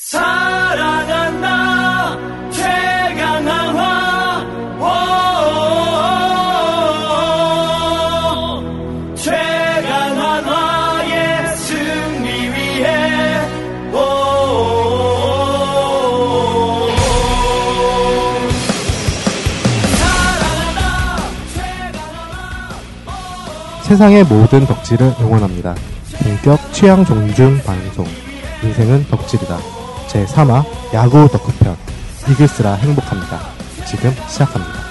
사랑한다 최강한화 최강한화의 승리 위해 사랑한다 최강한화 세상의 모든 덕질을 응원합니다. 본격 취향 존중 방송. 인생은 덕질이다. 제3화 야구 덕후편. 이글스라 행복합니다. 지금 시작합니다.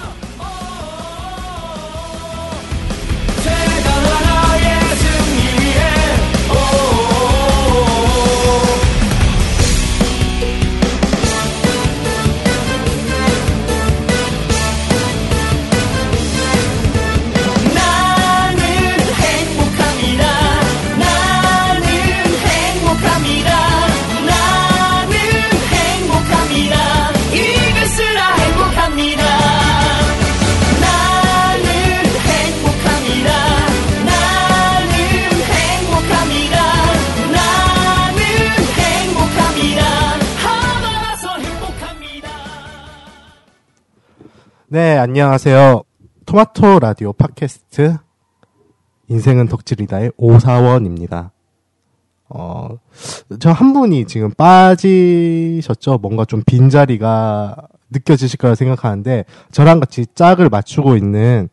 안녕하세요. 토마토 라디오 팟캐스트 인생은 덕질이다의 오사원입니다. 어, 저 한 분이 지금 빠지셨죠? 뭔가 좀 빈자리가 느껴지실 거라 생각하는데, 저랑 같이 짝을 맞추고 있는,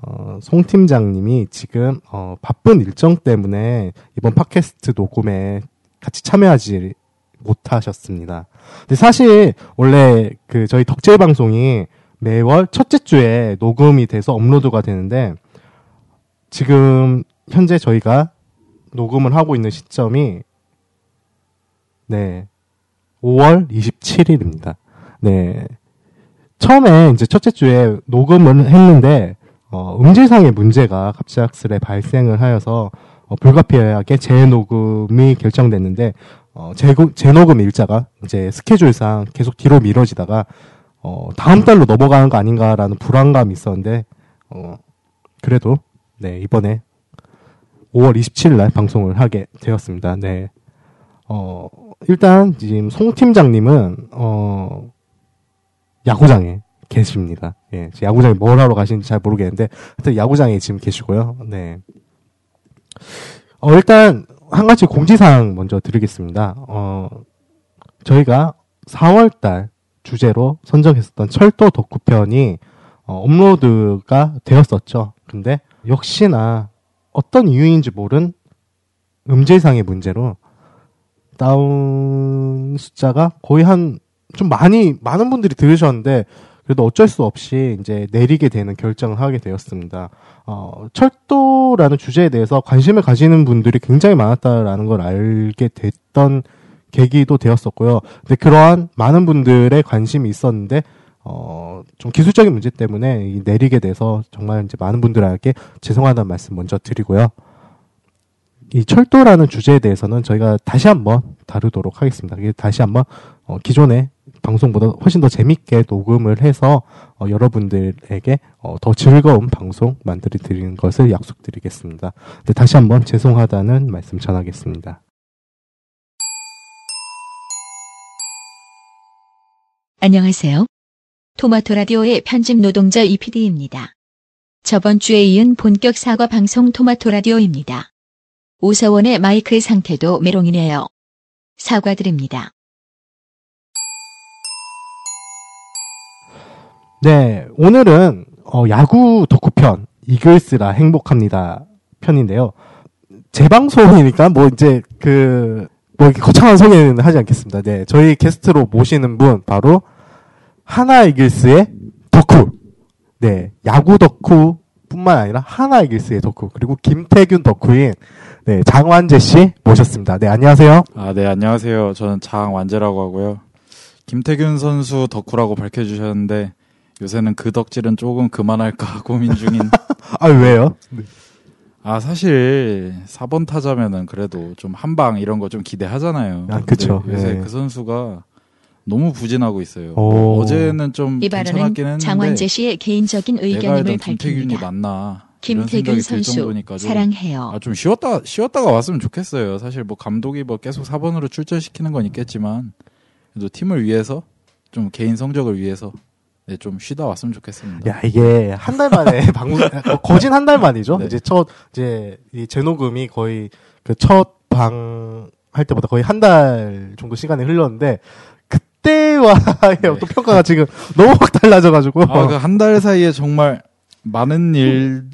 어, 송 팀장님이 지금, 어, 바쁜 일정 때문에 이번 팟캐스트 녹음에 같이 참여하지 못하셨습니다. 근데 사실, 원래 그 저희 덕질 방송이 매월 첫째 주에 녹음이 돼서 업로드가 되는데 지금 현재 저희가 녹음을 하고 있는 시점이 네 5월 27일입니다. 네 처음에 이제 첫째 주에 녹음을 했는데 어, 음질상의 문제가 갑작스레 발생을 하여서 어, 불가피하게 재녹음이 결정됐는데 어, 재고, 재녹음 일자가 이제 스케줄상 계속 뒤로 미뤄지다가 어, 다음 달로 넘어가는 거 아닌가라는 불안감이 있었는데, 어, 그래도, 네, 이번에 5월 27일 날 방송을 하게 되었습니다. 네. 어, 일단, 지금 송 팀장님은, 어, 야구장에 계십니다. 예, 야구장에 뭘 하러 가시는지 잘 모르겠는데, 하여튼 야구장에 지금 계시고요. 네. 어, 일단, 한 가지 공지사항 먼저 드리겠습니다. 어, 저희가 4월달 주제로 선정했었던 철도 덕후편이 어, 업로드가 되었었죠. 근데 역시나 어떤 이유인지 모른 음질상의 문제로 다운 숫자가 거의 한 좀 많이 많은 분들이 들으셨는데 그래도 어쩔 수 없이 이제 내리게 되는 결정을 하게 되었습니다. 어, 철도라는 주제에 대해서 관심을 가지는 분들이 굉장히 많았다라는 걸 알게 됐던 계기도 되었었고요. 근데 그러한 많은 분들의 관심이 있었는데 어, 좀 기술적인 문제 때문에 이 내리게 돼서 정말 이제 많은 분들에게 죄송하다는 말씀 먼저 드리고요. 이 철도라는 주제에 대해서는 저희가 다시 한번 다루도록 하겠습니다. 다시 한번 어, 기존의 방송보다 훨씬 더 재밌게 녹음을 해서 어, 여러분들에게 어, 더 즐거운 방송 만들어 드리는 것을 약속드리겠습니다. 네, 다시 한번 죄송하다는 말씀 전하겠습니다. 안녕하세요. 토마토 라디오의 편집 노동자 이PD입니다. 저번 주에 이은 본격 사과 방송 토마토 라디오입니다. 오사원의 마이크 상태도 메롱이네요. 사과드립니다. 네, 오늘은 어, 야구 덕후편 이글스라 행복합니다 편인데요. 재방송이니까 뭐 이제 그 뭐 이렇게 거창한 소개는 하지 않겠습니다. 네, 저희 게스트로 모시는 분 바로 하나 이글스의 덕후. 네, 야구 덕후뿐만 아니라 하나 이글스의 덕후 그리고 김태균 덕후인 네 장완재 씨 모셨습니다. 네, 안녕하세요. 아, 네, 안녕하세요. 저는 장완재라고 하고요. 김태균 선수 덕후라고 밝혀주셨는데, 요새는 그 덕질은 조금 그만할까 고민 중인. 아 왜요? 아, 사실, 4번 타자면은 그래도 좀 한방 이런 거 좀 기대하잖아요. 아, 그쵸. 근데 요새 예. 그 선수가 너무 부진하고 있어요. 오. 어제는 좀이 괜찮았긴 발언은 했는데, 장완재 씨의 개인적인 의견임을 밝힙니다. 맞나. 김태균 선수 사랑해요. 아, 좀 쉬었다, 쉬었다가 왔으면 좋겠어요. 사실 뭐 감독이 뭐 계속 4번으로 출전시키는 건 있겠지만, 그래도 팀을 위해서 좀 개인 성적을 위해서 네, 좀 쉬다 왔으면 좋겠습니다. 야 이게 한 달 만에 어, 거진 한 달 만이죠. 네. 이제 첫 이제 이 재녹음이 거의 그 첫 방 할 때보다 거의 한 달 정도 시간이 흘렀는데 그때와의 어떤 평가가 지금 너무 확 달라져가지고 네. 아, 그 한 달 사이에 정말 많은 일,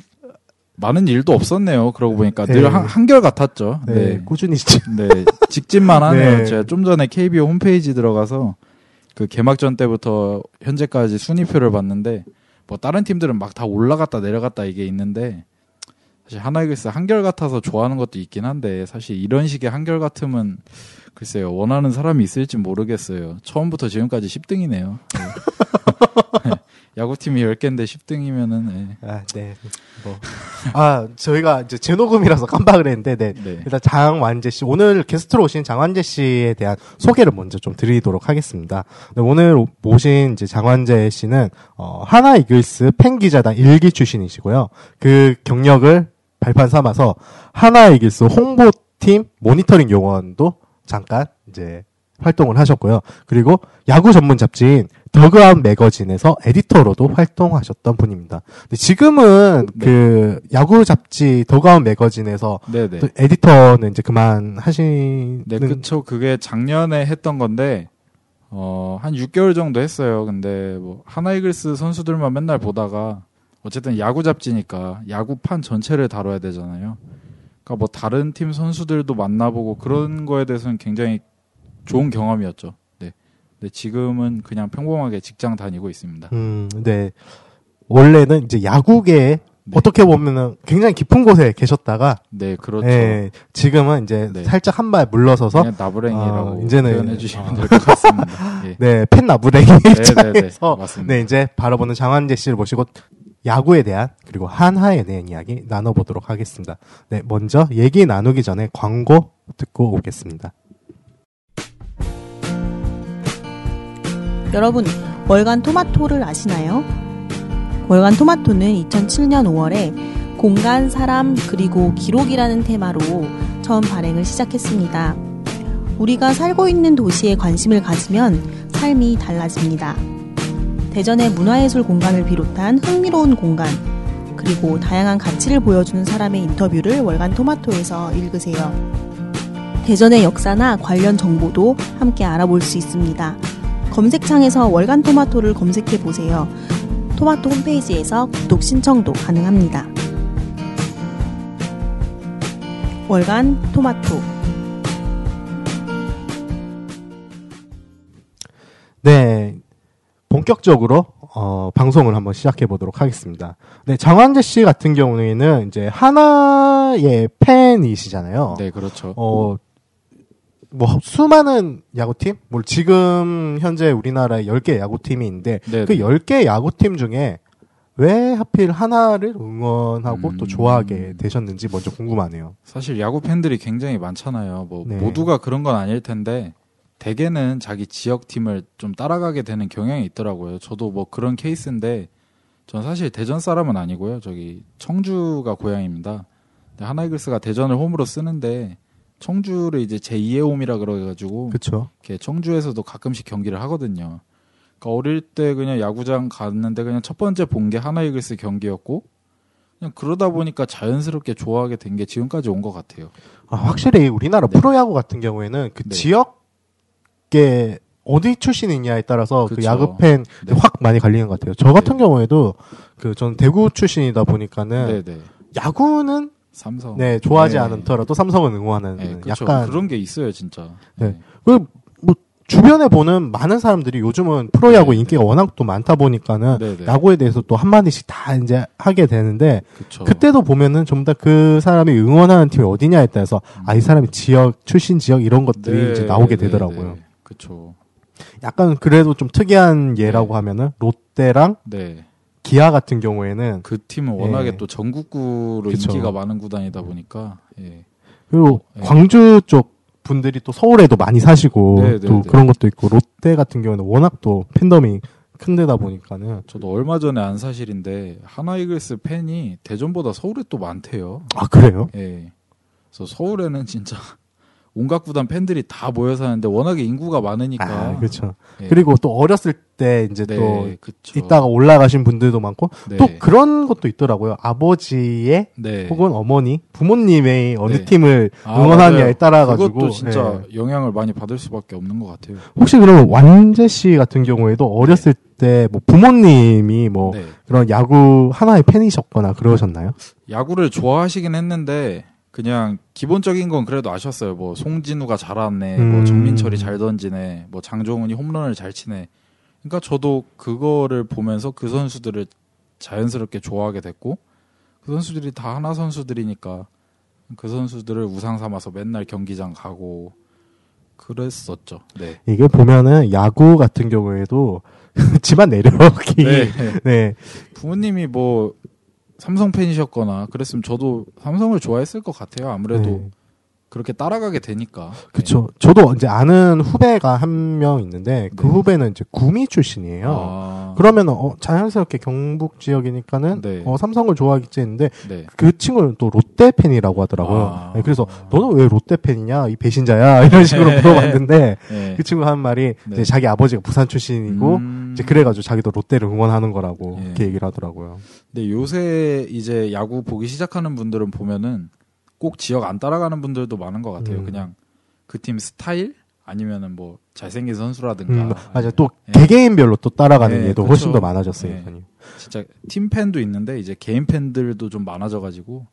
많은 일도 없었네요. 그러고 보니까 네. 늘 한, 한결 같았죠. 네, 네. 꾸준히 네. 직진만 하네요. 네. 제가 좀 전에 KBO 홈페이지 들어가서 그 개막전 때부터 현재까지 순위표를 봤는데 뭐 다른 팀들은 막 다 올라갔다 내려갔다 이게 있는데 사실 하나이글스 한결 같아서 좋아하는 것도 있긴 한데 사실 이런 식의 한결 같음은 글쎄요 원하는 사람이 있을지 모르겠어요. 처음부터 지금까지 10등이네요. 야구팀이 10개인데 10등이면은 네. 아, 네. 뭐. 아, 저희가 이제 재녹음이라서 깜빡을 했는데, 네. 네. 일단 장완재 씨, 오늘 게스트로 오신 장완재 씨에 대한 소개를 먼저 좀 드리도록 하겠습니다. 네, 오늘 오- 모신 이제 장완재 씨는, 어, 한화 이글스 팬 기자단 일기 출신이시고요. 그 경력을 발판 삼아서 한화 이글스 홍보팀 모니터링 요원도 잠깐 이제 활동을 하셨고요. 그리고 야구 전문 잡지인 더그아웃 매거진에서 에디터로도 활동하셨던 분입니다. 지금은 네. 그 야구 잡지 더그아웃 매거진에서 네네. 또 에디터는 이제 그만 하시는 네, 그쵸. 그게 작년에 했던 건데, 어, 한 6개월 정도 했어요. 근데 뭐, 하나이글스 선수들만 맨날 보다가, 어쨌든 야구 잡지니까 야구판 전체를 다뤄야 되잖아요. 그러니까 뭐 다른 팀 선수들도 만나보고 그런 거에 대해서는 굉장히 좋은 경험이었죠. 네. 근데 지금은 그냥 평범하게 직장 다니고 있습니다. 음, 네. 원래는 이제 야구계에 네. 어떻게 보면은 굉장히 깊은 곳에 계셨다가 네, 그렇죠. 예, 지금은 이제 네. 살짝 한 발 물러서서 나부랭이라고 어, 이제는- 표현해 주시면 어. 될것 같습니다. 예. 네, 팬 나부랭이 네, 네, 네. 입장에서. 네, 이제 바라보는 장한재 씨를 모시고 야구에 대한 그리고 한화에 대한 이야기 나눠보도록 하겠습니다. 네, 먼저 얘기 나누기 전에 광고 듣고 오겠습니다. 여러분, 월간 토마토를 아시나요? 월간 토마토는 2007년 5월에 공간, 사람, 그리고 기록이라는 테마로 처음 발행을 시작했습니다. 우리가 살고 있는 도시에 관심을 가지면 삶이 달라집니다. 대전의 문화예술 공간을 비롯한 흥미로운 공간, 그리고 다양한 가치를 보여주는 사람의 인터뷰를 월간 토마토에서 읽으세요. 대전의 역사나 관련 정보도 함께 알아볼 수 있습니다. 검색창에서 월간 토마토를 검색해 보세요. 토마토 홈페이지에서 구독 신청도 가능합니다. 월간 토마토 네, 본격적으로 어, 방송을 한번 시작해 보도록 하겠습니다. 네, 장한재 씨 같은 경우에는 이제 하나의 팬이시잖아요. 네, 그렇죠. 어, 뭐, 수많은 야구팀? 뭐, 지금 현재 우리나라에 10개 야구팀이 있는데, 네, 그 네. 10개 야구팀 중에 왜 하필 하나를 응원하고 음. 또 좋아하게 되셨는지 먼저 궁금하네요. 사실 야구 팬들이 굉장히 많잖아요. 뭐 네. 모두가 그런 건 아닐 텐데 대개는 자기 지역 팀을 좀 따라가게 되는 경향이 있더라고요. 저도 뭐 그런 케이스인데 전 사실 대전 사람은 아니고요. 저기 청주가 고향입니다. 하나이글스가 대전을 홈으로 쓰는데 청주를 이제 제2의 홈이라 그래가지고 그쵸? 이렇게 청주에서도 가끔씩 경기를 하거든요. 그러니까 어릴 때 그냥 야구장 갔는데 그냥 첫 번째 본 게 하나이글스 경기였고 그냥 그러다 보니까 자연스럽게 좋아하게 된 게 지금까지 온 것 같아요. 아, 확실히 우리나라 네. 프로야구 같은 경우에는 그 네. 지역계 어디 출신이냐에 따라서 그. 야구 팬 네. 확 많이 갈리는 것 같아요. 저 같은 경우에도 그 전 대구 출신이다 보니까는 네네. 야구는 삼성. 네 좋아하지 네. 않더라도 삼성은 응원하는 네, 그렇죠. 약간 그런 게 있어요, 진짜. 네. 그, 뭐, 주변에 보는 많은 사람들이 요즘은 프로야구 네, 인기가 워낙 또 많다 보니까는 네, 네. 야구에 대해서 또 한마디씩 다 이제 하게 되는데 그쵸. 그때도 보면은 좀 더 그 사람이 응원하는 팀이 어디냐에 따라서 아, 이 사람이 지역, 출신 지역 이런 것들이 네, 이제 나오게 네, 되더라고요. 네. 그쵸. 약간 그래도 좀 특이한 예라고 네. 하면은 롯데랑 네. 기아 같은 경우에는 그 팀은 워낙에 예. 또 전국구로 그쵸. 인기가 많은 구단이다 보니까, 예. 그리고 네. 광주 쪽 분들이 또 서울에도 많이 사시고 네, 네, 또 네. 그런 것도 있고 롯데 같은 경우는 워낙 또 팬덤이 큰 데다 보니까는 저도 얼마 전에 안 사실인데, 하나이글스 팬이 대전보다 서울에 또 많대요. 아 그래요? 예. 그래서 서울에는 진짜 온갖 구단 팬들이 다 모여 사는데 워낙에 인구가 많으니까. 아, 그렇죠. 예. 그리고 또 어렸을 때 이제 네, 또 그쵸. 있다가 올라가신 분들도 많고 네. 또 그런 것도 있더라고요. 아버지의 네. 혹은 어머니, 부모님의 어느 네. 팀을 아, 응원하느냐에. 따라 가지고 네. 그것도 진짜 영향을 많이 받을 수밖에 없는 것 같아요. 혹시 그러면 완재 씨 같은 경우에도 어렸을 때 뭐 부모님이 뭐 네. 그런 야구 하나의 팬이셨거나 그러셨나요? 야구를 좋아하시긴 했는데 그냥 기본적인 건 그래도 아셨어요. 뭐 송진우가 잘하네, 뭐 음. 정민철이 잘 던지네, 뭐 장종훈이 홈런을 잘 치네. 그러니까 저도 그거를 보면서 그 선수들을 자연스럽게 좋아하게 됐고 그 선수들이 다 하나 선수들이니까 그 선수들을 우상 삼아서 맨날 경기장 가고 그랬었죠. 네. 이게 보면은 야구 같은 경우에도 집안 내력이 네. 네. 부모님이 뭐 삼성 팬이셨거나 그랬으면 저도 삼성을 좋아했을 것 같아요. 아무래도 네. 그렇게 따라가게 되니까. 그쵸. 저도 이제 아는 후배가 한 명 있는데 그 네. 후배는 이제 구미 출신이에요. 아, 그러면 어, 자연스럽게 경북 지역이니까는 네. 어, 삼성을 좋아하겠지 했는데 네. 그 친구는 또 롯데 팬이라고 하더라고요. 아. 네, 그래서 너는 왜 롯데 팬이냐 이 배신자야 이런 식으로 네. 물어봤는데 네. 그 친구가 한 말이 네. 이제 자기 아버지가 부산 출신이고 음, 이제 그래가지고 자기도 롯데를 응원하는 거라고 예. 이렇게 얘기를 하더라고요. 근데 요새 이제 야구 보기 시작하는 분들은 보면은 꼭 지역 안 따라가는 분들도 많은 것 같아요. 음. 그냥 그 팀 스타일 아니면은 뭐 잘생긴 선수라든가. 음, 맞아. 또 예. 개개인별로 또 따라가는 네, 얘도 훨씬 그쵸. 더 많아졌으니까요. 진짜 팀 팬도 있는데 이제 개인 팬들도 좀 많아져가지고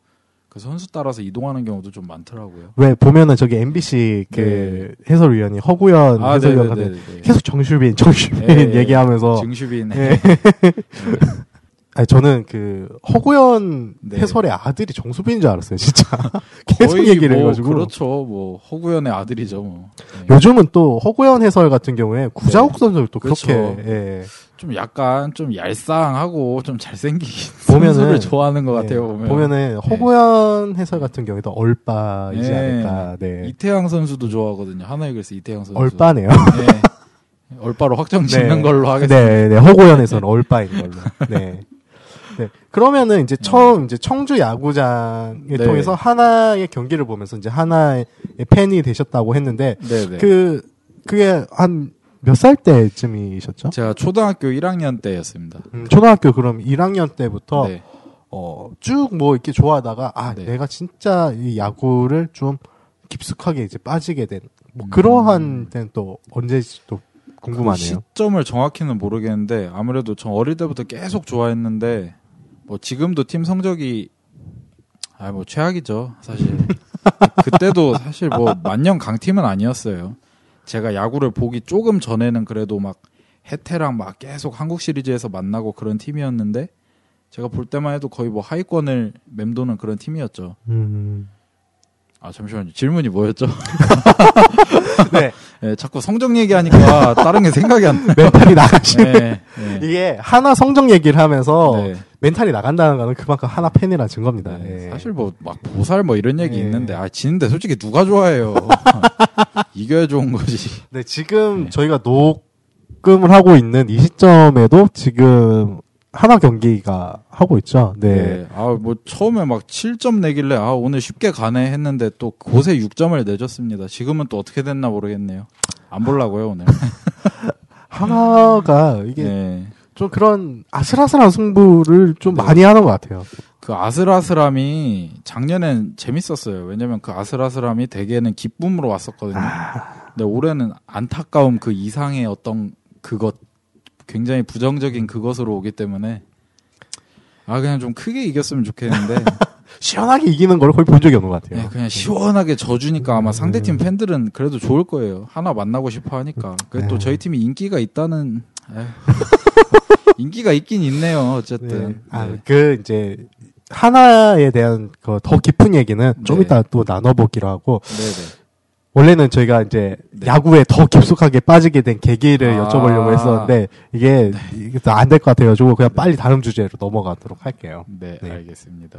그 선수 따라서 이동하는 경우도 좀 많더라고요. 왜 보면은 저기 MBC 그 해설위원이 허구현 아, 해설위원 같은 네네네. 계속 정슈빈 정슈빈 예, 얘기하면서 증슈빈. 예. 아니 저는 그 허구현 네. 해설의 아들이 정수빈인 줄 알았어요, 진짜. 계속 얘기를 뭐 해가지고. 그렇죠. 뭐 허구현의 아들이죠. 뭐. 네. 요즘은 또 허구현 해설 같은 경우에 구자욱 선수를 또 그렇죠. 그렇게 예. 좀 약간 좀 얄쌍하고 좀 잘생긴 선수를 좋아하는 것 같아요. 예. 보면. 보면 은 허구현 해설 같은 경우에도 얼빠이지 네. 않을까. 네. 이태양 선수도 좋아하거든요. 하나이글스 이태양 선수. 얼빠네요. 네. 얼빠로 확정 짓는 네. 걸로 하겠습니다. 네, 네. 허구현에서는 얼빠인 걸로. 네. 네. 그러면은 이제 처음 이제 청주 야구장을 네. 통해서 하나의 경기를 보면서 이제 하나의 팬이 되셨다고 했는데 네, 네. 그 그게 한 몇 살 때쯤이셨죠? 제가 초등학교 1학년 때였습니다. 음, 초등학교 그럼 1학년 때부터 네. 어, 쭉 뭐 이렇게 좋아하다가 아 네. 내가 진짜 이 야구를 좀 깊숙하게 이제 빠지게 된뭐 음. 그러한 때는 또 언제지 또 궁금하네요. 그 시점을 정확히는 모르겠는데 아무래도 전 어릴 때부터 계속 좋아했는데 뭐 지금도 팀 성적이 아 뭐 최악이죠 사실 그때도 사실 뭐 만년 강팀은 아니었어요 제가 야구를 보기 조금 전에는 그래도 막 해태랑 막 계속 한국 시리즈에서 만나고 그런 팀이었는데 제가 볼 때만 해도 거의 뭐 하위권을 맴도는 그런 팀이었죠 음. 아 잠시만요 질문이 뭐였죠 네. 예, 자꾸 성적 얘기하니까 다른 게 생각이 안 나. 멘탈이 나가시네. 네, 네. 이게 한화 성적 얘기를 하면서 네. 멘탈이 나간다는 거는 그만큼 한화 팬이라는 증거입니다. 네, 예. 사실 뭐 막 보살 뭐 이런 얘기 예. 있는데 아 지는데 솔직히 누가 좋아해요 이겨야 좋은 거지 네, 지금 네. 저희가 녹음을 하고 있는 이 시점에도 지금 한화 경기가 하고 있죠. 네. 아뭐 처음에 막 7점 내길래 아 오늘 쉽게 가네 했는데 또 그새 6점을 내줬습니다 지금은 또 어떻게 됐나 모르겠네요 안 볼라고요 오늘 하나가 이게 네. 좀 그런 아슬아슬한 승부를 좀 네. 많이 하는 것 같아요. 그 아슬아슬함이 작년엔 재밌었어요 왜냐면 그 아슬아슬함이 대개는 기쁨으로 왔었거든요 근데 올해는 안타까움 그 이상의 어떤 그것 굉장히 부정적인 그것으로 오기 때문에 아 그냥 좀 크게 이겼으면 좋겠는데 시원하게 이기는 걸 거의 본 적이 없는 것 같아요. 네, 그냥 시원하게 져주니까 아마 음. 상대팀 팬들은 그래도 좋을 거예요 하나 만나고 싶어 하니까 그게 또 네. 저희 팀이 인기가 있다는. 인기가 있긴 있네요 어쨌든 네. 아, 네. 그 이제 하나에 대한 그 더 깊은 얘기는 좀 네. 이따 또 나눠보기로 하고 네네 원래는 저희가 이제 네. 야구에 더 깊숙하게 빠지게 된 계기를 아. 여쭤보려고 했었는데 이게 이게 안 될 것 같아가지고 그냥 빨리 다음 주제로 넘어가도록 할게요. 네, 네. 알겠습니다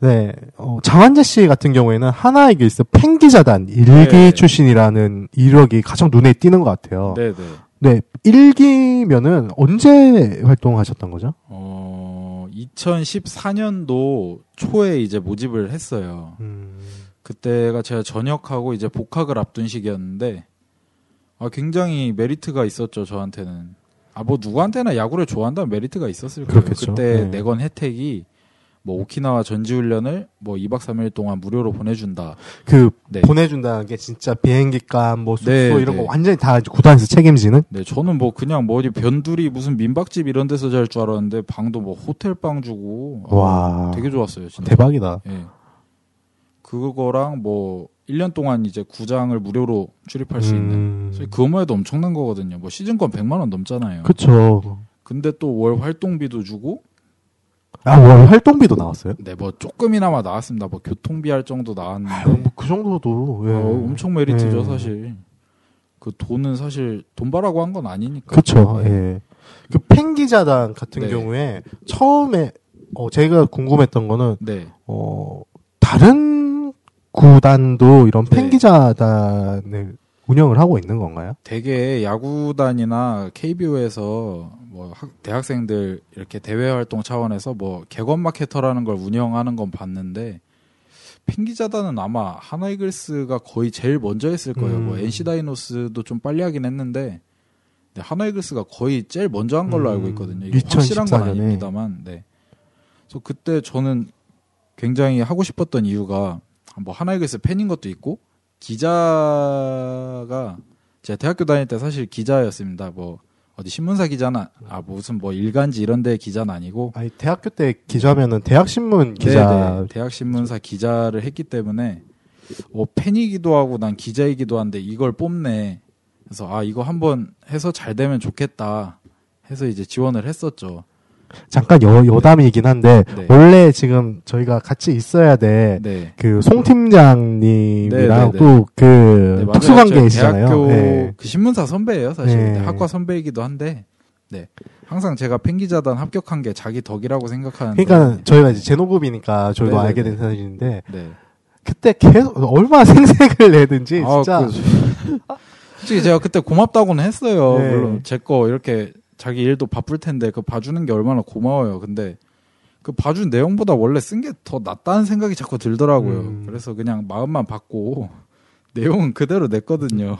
네, 어, 장한재 씨 같은 경우에는 하나이글스 팬기자단 일기 네. 출신이라는 이력이 가장 눈에 띄는 것 같아요. 네 네 네, 1기면은 언제 활동하셨던 거죠? 어, 2014년도 초에 이제 모집을 했어요. 음, 그때가 제가 전역하고 이제 복학을 앞둔 시기였는데 아, 굉장히 메리트가 있었죠 저한테는. 아 뭐 누구한테나 야구를 좋아한다면 메리트가 있었을 거예요. 그렇겠죠. 그때 네. 내건 혜택이 뭐 오키나와 전지 훈련을 뭐 2박 3일 동안 무료로 보내준다. 그 네. 보내준다는 게 진짜 비행기값, 뭐 숙소 네, 이런 네. 거 완전히 다 구단에서 책임지는. 네, 저는 뭐 그냥 뭐 어디 변두리 무슨 민박집 이런 데서 잘 줄 알았는데 방도 뭐 호텔 방 주고 아, 와, 되게 좋았어요, 진짜. 대박이다. 예. 그거랑 뭐 1년 동안 이제 구장을 무료로 출입할 수 있는 음, 사실 그것만 해도 엄청난 거거든요. 뭐 시즌권 100만 원 넘잖아요. 그쵸. 근데 또 월 활동비도 주고 아, 월 활동비도 나왔어요? 네, 뭐 조금이나마 나왔습니다. 뭐 교통비 할 정도 나왔는데 아유, 뭐그 정도도, 예. 어, 엄청 메리트죠, 예. 사실. 그 돈은 사실 돈 바라고 한 건 아니니까. 그쵸, 예. 그 pen기자단 같은 네. 경우에 처음에, 어, 제가 궁금했던 거는, 네. 어, 다른 구단도 이런 네. pen기자단을 운영을 하고 있는 건가요? 되게 야구단이나 KBO에서 뭐 학- 대학생들 이렇게 대외 활동 차원에서 뭐 개건 마케터라는 걸 운영하는 건 봤는데 핑기자단은 아마 하나이글스가 거의 제일 먼저 했을 거예요. 음. 뭐 NC 다이노스도 좀 빨리 하긴 했는데 네, 하나이글스가 거의 제일 먼저 한 걸로 음. 알고 있거든요. 이게 확실한 건2014 년에. 아닙니다만, 네. 그래서 그때 저는 굉장히 하고 싶었던 이유가 뭐 하나이글스 팬인 것도 있고 기자가 제가 대학교 다닐 때 사실 기자였습니다. 뭐 어디 신문사 기자는 아 무슨 뭐 일간지 이런 데 기자는 아니고 아니, 대학교 때 기자면은 대학 신문 기자. 네네, 대학 신문사 기자를 했기 때문에 어, 팬이기도 하고 난 기자이기도 한데 이걸 뽑네. 그래서 아 이거 한번 해서 잘 되면 좋겠다. 해서 이제 지원을 했었죠. 잠깐 여, 여담이긴 한데, 네. 원래 지금 저희가 같이 있어야 돼. 네. 그, 송 팀장님이랑 네, 네, 네. 또 그, 네. 특수관계이시잖아요. 저 대학교 네. 그 신문사 선배예요, 사실. 학과 선배이기도 한데. 네. 항상 제가 팬기자단 합격한 게 자기 덕이라고 생각하는데. 그러니까 저희가 이제 제노급이니까 저희도 네, 네, 알게 네. 된 사실인데, 네. 그때 계속 얼마나 생색을 내든지, 아, 진짜. 그- 솔직히 제가 그때 고맙다고는 했어요. 네. 물론 제 거 이렇게 자기 일도 바쁠 텐데 그 봐주는 게 얼마나 고마워요. 근데 그 봐준 내용보다 원래 쓴 게 더 낫다는 생각이 자꾸 들더라고요. 음. 그래서 그냥 마음만 받고 내용은 그대로 냈거든요.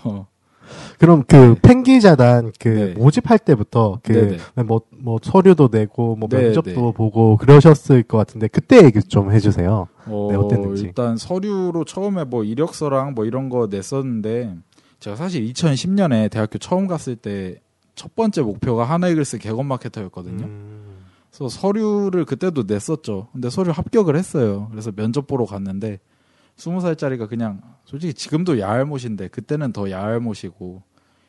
그럼 그 팬기자단 그 네. 모집할 때부터 네네. 그뭐뭐 서류도 내고 뭐 네, 면접도 네. 보고 그러셨을 것 같은데 그때 얘기 좀 해주세요. 어, 네, 어땠는지. 일단 서류로 처음에 뭐 이력서랑 뭐 이런 거 냈었는데 제가 사실 2010년에 대학교 처음 갔을 때 첫 번째 목표가 하나이글스 개건 마케터였거든요. 음. 그래서 서류를 그때도 냈었죠. 근데 서류 합격을 했어요. 그래서 면접 보러 갔는데 스무 살짜리가 그냥 솔직히 지금도 야알못인데 그때는 더 야알못이고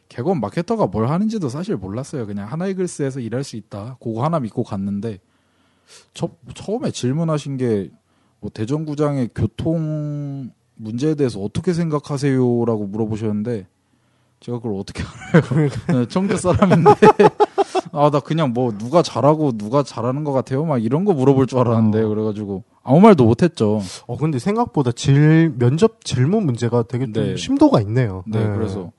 개건 마케터가 뭘 하는지도 사실 몰랐어요. 그냥 하나이글스에서 일할 수 있다. 그거 하나 믿고 갔는데 저, 처음에 질문하신 게 뭐 대전구장의 교통 문제에 대해서 어떻게 생각하세요라고 물어보셨는데 제가 그걸 어떻게 알아요? 네, 청주 사람인데 아 나 그냥 뭐 누가 잘하고 누가 잘하는 것 같아요 막 이런 거 물어볼 줄 알았는데 어. 그래가지고 아무 말도 못했죠. 어 근데 생각보다 질 면접 질문 문제가 되게 좀 네. 심도가 있네요. 네, 그래서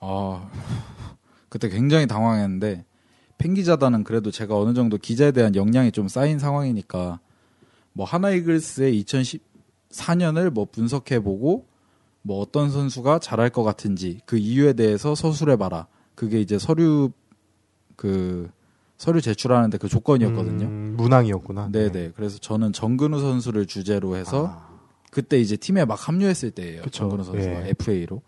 아 그때 굉장히 당황했는데 팬기자단은 그래도 제가 어느 정도 기자에 대한 역량이 좀 쌓인 상황이니까 뭐 하나이글스의 2014년을 뭐 분석해보고 뭐 어떤 선수가 잘할 것 같은지 그 이유에 대해서 서술해봐라. 그게 이제 서류 그 서류 제출하는데 그 조건이었거든요. 음, 문항이었구나. 네네. 그래서 저는 정근우 선수를 주제로 해서 아, 그때 이제 팀에 막 합류했을 때예요. 그쵸. 정근우 선수가 예. FA로.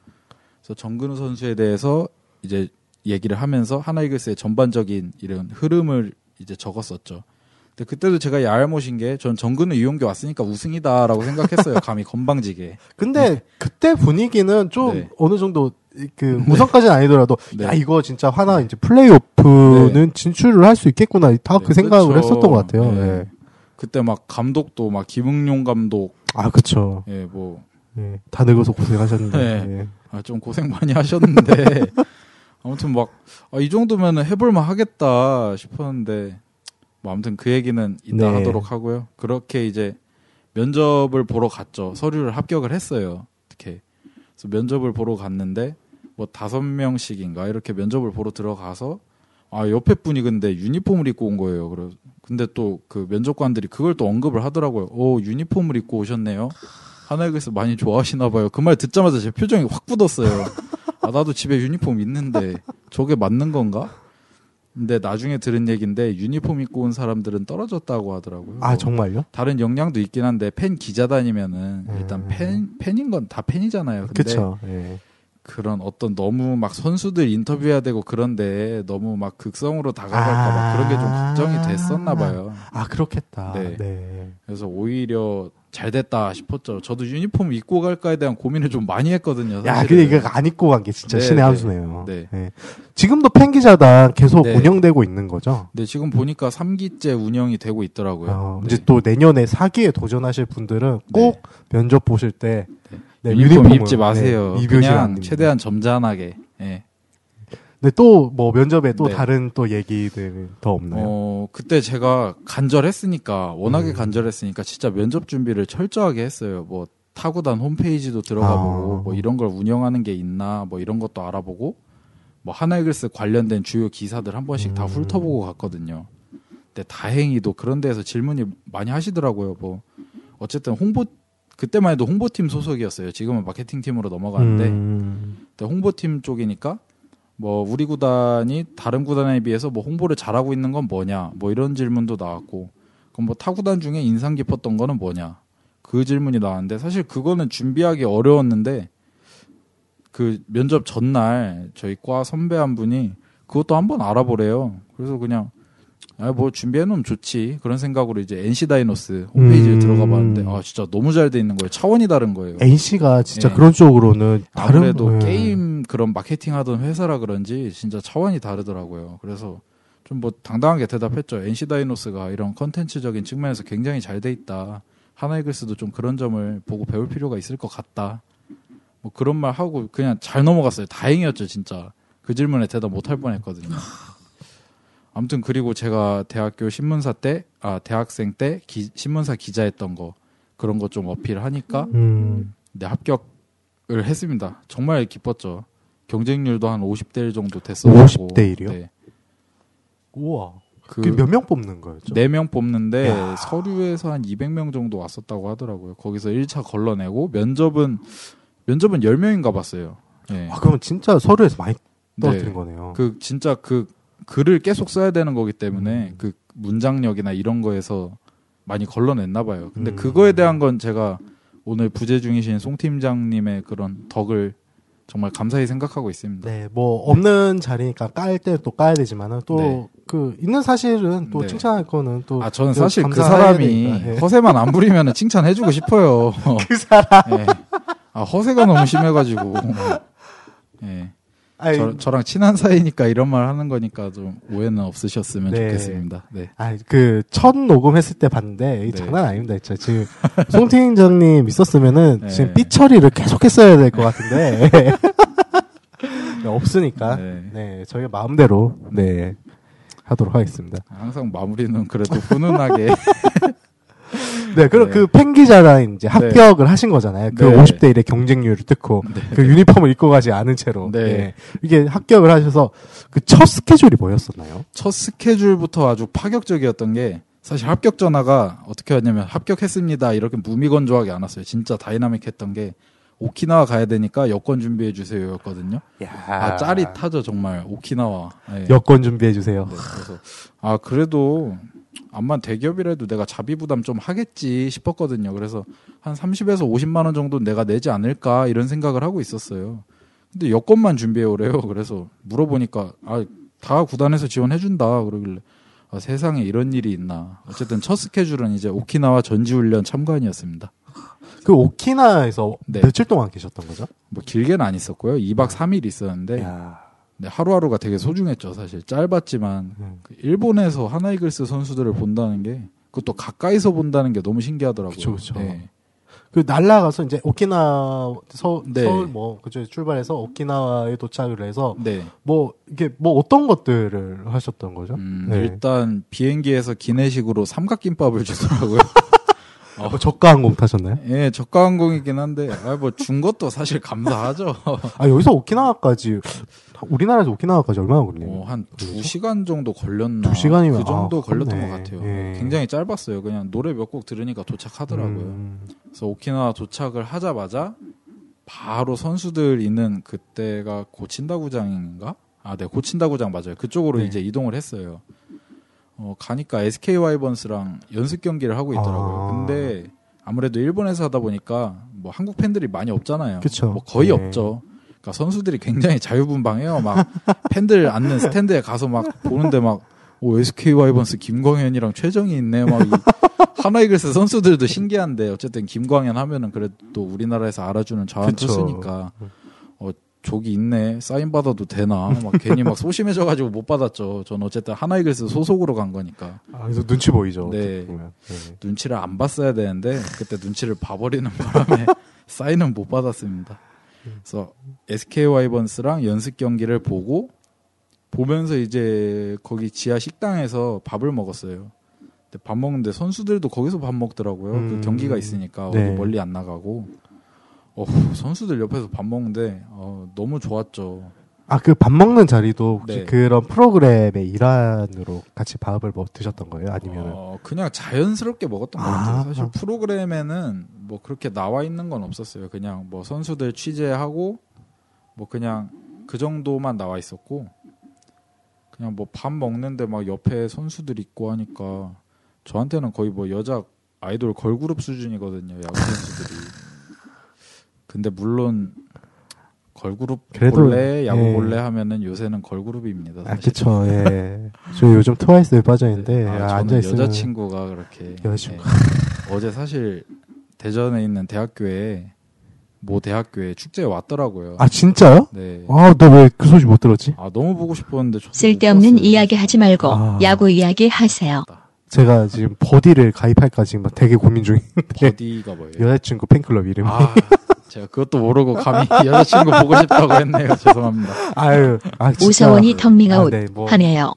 그래서 정근우 선수에 대해서 이제 얘기를 하면서 하나이글스의 전반적인 이런 흐름을 이제 적었었죠. 근데 그때도 제가 야알못인 게 전 정근우 이용기 왔으니까 우승이다라고 생각했어요. 감히 건방지게. 근데 그때 분위기는 좀 네. 어느 정도 이- 그 우선까지는 아니더라도 네. 야 이거 진짜 하나 이제 플레이오프는 진출을 할 수 있겠구나 다그 네, 생각을 그쵸. 했었던 것 같아요. 네. 네. 그때 막 감독도 막 김응용 감독 아 그쵸. 예뭐 네. 다 늙어서 고생하셨는데. 네. 네. 아, 좀 고생 많이 하셨는데 아무튼 막 아, 이 정도면은 해볼만 하겠다 싶었는데 뭐 아무튼 그 얘기는 이따 네. 하도록 하고요. 그렇게 이제 면접을 보러 갔죠. 서류를 합격을 했어요. 어떻게? 그래서 면접을 보러 갔는데 뭐 다섯 명씩인가 이렇게 면접을 보러 들어가서 아 옆에 분이 근데 유니폼을 입고 온 거예요. 그래 근데 또 그 면접관들이 그걸 또 언급을 하더라고요. 오 유니폼을 입고 오셨네요. 하나이글스 많이 좋아하시나 봐요. 그 말 듣자마자 제 표정이 확 굳었어요. 아 나도 집에 유니폼 있는데 저게 맞는 건가? 근데 나중에 들은 얘기인데 유니폼 입고 온 사람들은 떨어졌다고 하더라고요. 아 뭐 정말요? 다른 역량도 있긴 한데 팬 기자 다니면은 일단 음. 팬 팬인 건 다 팬이잖아요. 근데 그쵸. 예. 그런 어떤 너무 막 선수들 인터뷰해야 되고 그런데 너무 막 극성으로 다가갈까 아. 봐 그런 게 좀 걱정이 됐었나 봐요. 아 그렇겠다. 네. 네. 그래서 오히려 잘 됐다 싶었죠. 저도 유니폼 입고 갈까에 대한 고민을 좀 많이 했거든요. 야, 사실은. 근데 이거 안 입고 간 게 진짜 네, 신의 네. 한 수네요. 네. 예. 지금도 팬기자단 계속 네. 운영되고 있는 거죠. 네, 지금 보니까 3기째 운영이 되고 있더라고요. 어, 네. 이제 또 내년에 사기에 도전하실 분들은 꼭 면접 보실 때 네, 유니폼 유니폼을, 입지 마세요. 네, 그냥. 최대한 점잖하게. 예. 근데 또 뭐 면접에 또 네. 다른 또 얘기들 더 없나요? 어, 그때 제가 간절했으니까, 워낙에 음. 간절했으니까, 진짜 면접 준비를 철저하게 했어요. 뭐, 타구단 홈페이지도 들어가 아. 보고, 뭐, 이런 걸 운영하는 게 있나, 뭐, 이런 것도 알아보고, 뭐, 하나이글스 관련된 주요 기사들 한 번씩 다 음. 훑어보고 갔거든요. 근데 다행히도 그런 데에서 질문이 많이 하시더라고요. 뭐, 어쨌든 홍보, 그때만 해도 홍보팀 소속이었어요. 지금은 마케팅팀으로 넘어가는데, 음, 홍보팀 쪽이니까 뭐 우리 구단이 다른 구단에 비해서 뭐 홍보를 잘하고 있는 건 뭐냐 뭐 이런 질문도 나왔고 그럼 뭐 타구단 중에 인상 깊었던 거는 뭐냐 그 질문이 나왔는데 사실 그거는 준비하기 어려웠는데 그 면접 전날 저희 과 선배 한 분이 그것도 한번 알아보래요. 그래서 그냥 아 뭐 준비해 놓으면 좋지 그런 생각으로 이제 NC 다이노스 홈페이지에 음. 들어가 봤는데 아 진짜 너무 잘 돼 있는 거예요 차원이 다른 거예요 NC가 진짜 예. 그런 쪽으로는 다른 아무래도 예. 게임 그런 마케팅 하던 회사라 그런지 진짜 차원이 다르더라고요. 그래서 좀 뭐 당당하게 대답했죠. NC 다이노스가 이런 컨텐츠적인 측면에서 굉장히 잘 돼 있다. 하나이글스도 좀 그런 점을 보고 배울 필요가 있을 것 같다. 뭐 그런 말 하고 그냥 잘 넘어갔어요. 다행이었죠, 진짜. 그 질문에 대답 못 할 뻔했거든요. 아무튼 그리고 제가 대학교 신문사 때, 아 대학생 때 기- 신문사 기자했던 거 그런 거 좀 어필하니까 음, 네, 합격을 했습니다. 정말 기뻤죠. 경쟁률도 한 50대 1 정도 됐었고. 50대 1이요? 네. 우와. 그그몇명 뽑는 거였죠? 4명 뽑는데 야. 서류에서 한 200명 정도 왔었다고 하더라고요. 거기서 1차 걸러내고 면접은 면접은 10명인가 봤어요. 네. 아, 그러면 진짜 서류에서 많이 네. 떨어뜨린 거네요. 그 진짜 그 글을 계속 써야 되는 거기 때문에 음. 그 문장력이나 이런 거에서 많이 걸러냈나 봐요. 근데 음. 그거에 대한 건 제가 오늘 부재 중이신 송 팀장님의 그런 덕을 정말 감사히 생각하고 있습니다. 네, 뭐 없는 자리니까 깔 때 또 까야 되지만은 또 네. 그 있는 사실은 또 네. 칭찬할 거는 또 아 저는 또 사실 그 사람이. 예. 허세만 안 부리면 칭찬해 주고 싶어요. 그 사람 예. 아 허세가 너무 심해 가지고. 예. 아니, 저, 저랑 친한 사이니까 이런 말 하는 거니까 좀 오해는 없으셨으면 네. 좋겠습니다. 네. 아, 그, 첫 녹음했을 때 봤는데, 네. 장난 아닙니다, 진짜. 지금, 송 팀장님 있었으면은, 네. 지금 삐 처리를 계속 했어야 될 것 같은데, 네, 없으니까, 네. 네. 저희가 마음대로, 네, 하도록 하겠습니다. 항상 마무리는 그래도 훈훈하게. 네, 그럼 네. 그 팬기자랑 이제 합격을 하신 거잖아요. 그 네. 50대 1의 경쟁률을 뚫고, 그 유니폼을 입고 가지 않은 채로. 네. 네. 이게 합격을 하셔서, 그 첫 스케줄이 뭐였었나요? 첫 스케줄부터 아주 파격적이었던 게 사실 합격 전화가 어떻게 왔냐면 합격했습니다 이렇게 무미건조하게 안 왔어요. 진짜 다이나믹했던 게 오키나와 가야 되니까 여권 준비해 주세요였거든요. 아 짜릿하죠 정말 오키나와. 네. 여권 준비해 주세요. 네, 그래서 아 그래도 암만 대기업이라도 내가 자비 부담 좀 하겠지 싶었거든요. 그래서 한 30에서 50만 원 정도 내가 내지 않을까 이런 생각을 하고 있었어요. 근데 여권만 준비해 오래요. 그래서 물어보니까 아 다 구단에서 지원해 준다 그러길래 아, 세상에 이런 일이 있나. 어쨌든 첫 스케줄은 이제 오키나와 전지훈련 참관이었습니다. 그 오키나에서 네. 며칠 동안 계셨던 거죠? 뭐 길게는 안 있었고요. 2박 3일 있었는데 야. 네, 하루하루가 되게 소중했죠, 사실. 짧았지만 음. 그 일본에서 하나이글스 선수들을 본다는 게 그것도 가까이서 본다는 게 너무 신기하더라고요. 그쵸, 그쵸. 네. 그 날라가서 이제 오키나와 서, 네. 서울 뭐 그쪽에 출발해서 오키나와에 도착을 해서 네. 뭐 이게 뭐 어떤 것들을 하셨던 거죠? 음, 네. 일단 비행기에서 기내식으로 삼각김밥을 주더라고요. 아, 뭐 저가 항공 타셨나요? 예, 저가 항공이긴 한데, 아, 뭐, 준 것도 사실 감사하죠. 아 여기서 오키나와까지 우리나라에서 오키나와까지 얼마나 걸려요? 어, 한두 시간 정도 걸렸나. 두 시간이면- 그 정도 아, 걸렸던. 것 같아요. 예. 굉장히 짧았어요. 그냥 노래 몇 곡 들으니까 도착하더라고요. 음, 그래서 오키나와 도착을 하자마자 바로 선수들 있는 그때가 고친다구장인가? 아, 네, 고친다구장 맞아요. 그쪽으로 네. 이제 이동을 했어요. 어, 가니까 SK 와이번스랑 연습 경기를 하고 있더라고요. 아. 근데 아무래도 일본에서 하다 보니까 뭐 한국 팬들이 많이 없잖아요. 그쵸. 뭐 거의 네. 없죠. 그러니까 선수들이 굉장히 자유분방해요. 막 팬들 앉는 스탠드에 가서 막 보는데 막 오, SK 와이번스 김광현이랑 최정이 있네. 막 이, 하나이글스 선수들도 신기한데 어쨌든 김광현 하면은 그래도 우리나라에서 알아주는 자원 그쵸. 투수니까 어 저기 있네 사인 받아도 되나 막 괜히 막 소심해져 가지고 못 받았죠. 전 어쨌든 하나이글스 소속으로 간 거니까 아, 그래서 눈치 보이죠. 네. 네. 눈치를 안 봤어야 되는데 그때 눈치를 봐 버리는 바람에 사인은 못 받았습니다. 그래서 SK 와이번스랑 연습 경기를 보고 보면서 이제 거기 지하 식당에서 밥을 먹었어요. 근데 밥 먹는데 선수들도 거기서 밥 먹더라고요. 그 음. 경기가 있으니까 네. 어디 멀리 안 나가고. 어, 선수들 옆에서 밥 먹는데 어, 너무 좋았죠. 아, 그 밥 먹는 자리도 혹시 네. 그런 프로그램의 일환으로 같이 밥을 뭐 드셨던 거예요? 아니면은? 어, 그냥 자연스럽게 먹었던 것 아. 같아요. 사실 프로그램에는 뭐 그렇게 나와 있는 건 없었어요. 그냥 뭐 선수들 취재하고 뭐 그냥 그 정도만 나와 있었고 그냥 뭐 밥 먹는데 막 옆에 선수들 있고 하니까 저한테는 거의 뭐 여자 아이돌 걸그룹 수준이거든요. 야구 선수들이. 근데 물론 걸그룹 그래도, 볼래 야구 예. 볼래 하면은 요새는 걸그룹입니다. 아, 사실. 그쵸, 예. 저 요즘 트와이스에 빠져 있는데, 아, 아, 저는 앉아 있으면. 여자친구가 그렇게 여자친구. 예. 어제 사실 대전에 있는 대학교에 모 대학교에 축제에 왔더라고요. 아, 진짜요? 네. 아, 나 왜 그 소식 못 들었지? 아 너무 보고 싶었는데 쓸데없는. 이야기 하지 말고 아. 야구 이야기 하세요. 제가 지금 버디를 가입할까 지금 막 되게 고민 중인데. 버디가 뭐예요? 여자친구 팬클럽 이름이. 아 제가 그것도 모르고 감히 여자친구 보고 싶다고 했네요. 죄송합니다. 아유, 아, 진짜. 오사원이 텅밍아웃 아, 네, 뭐 하네요.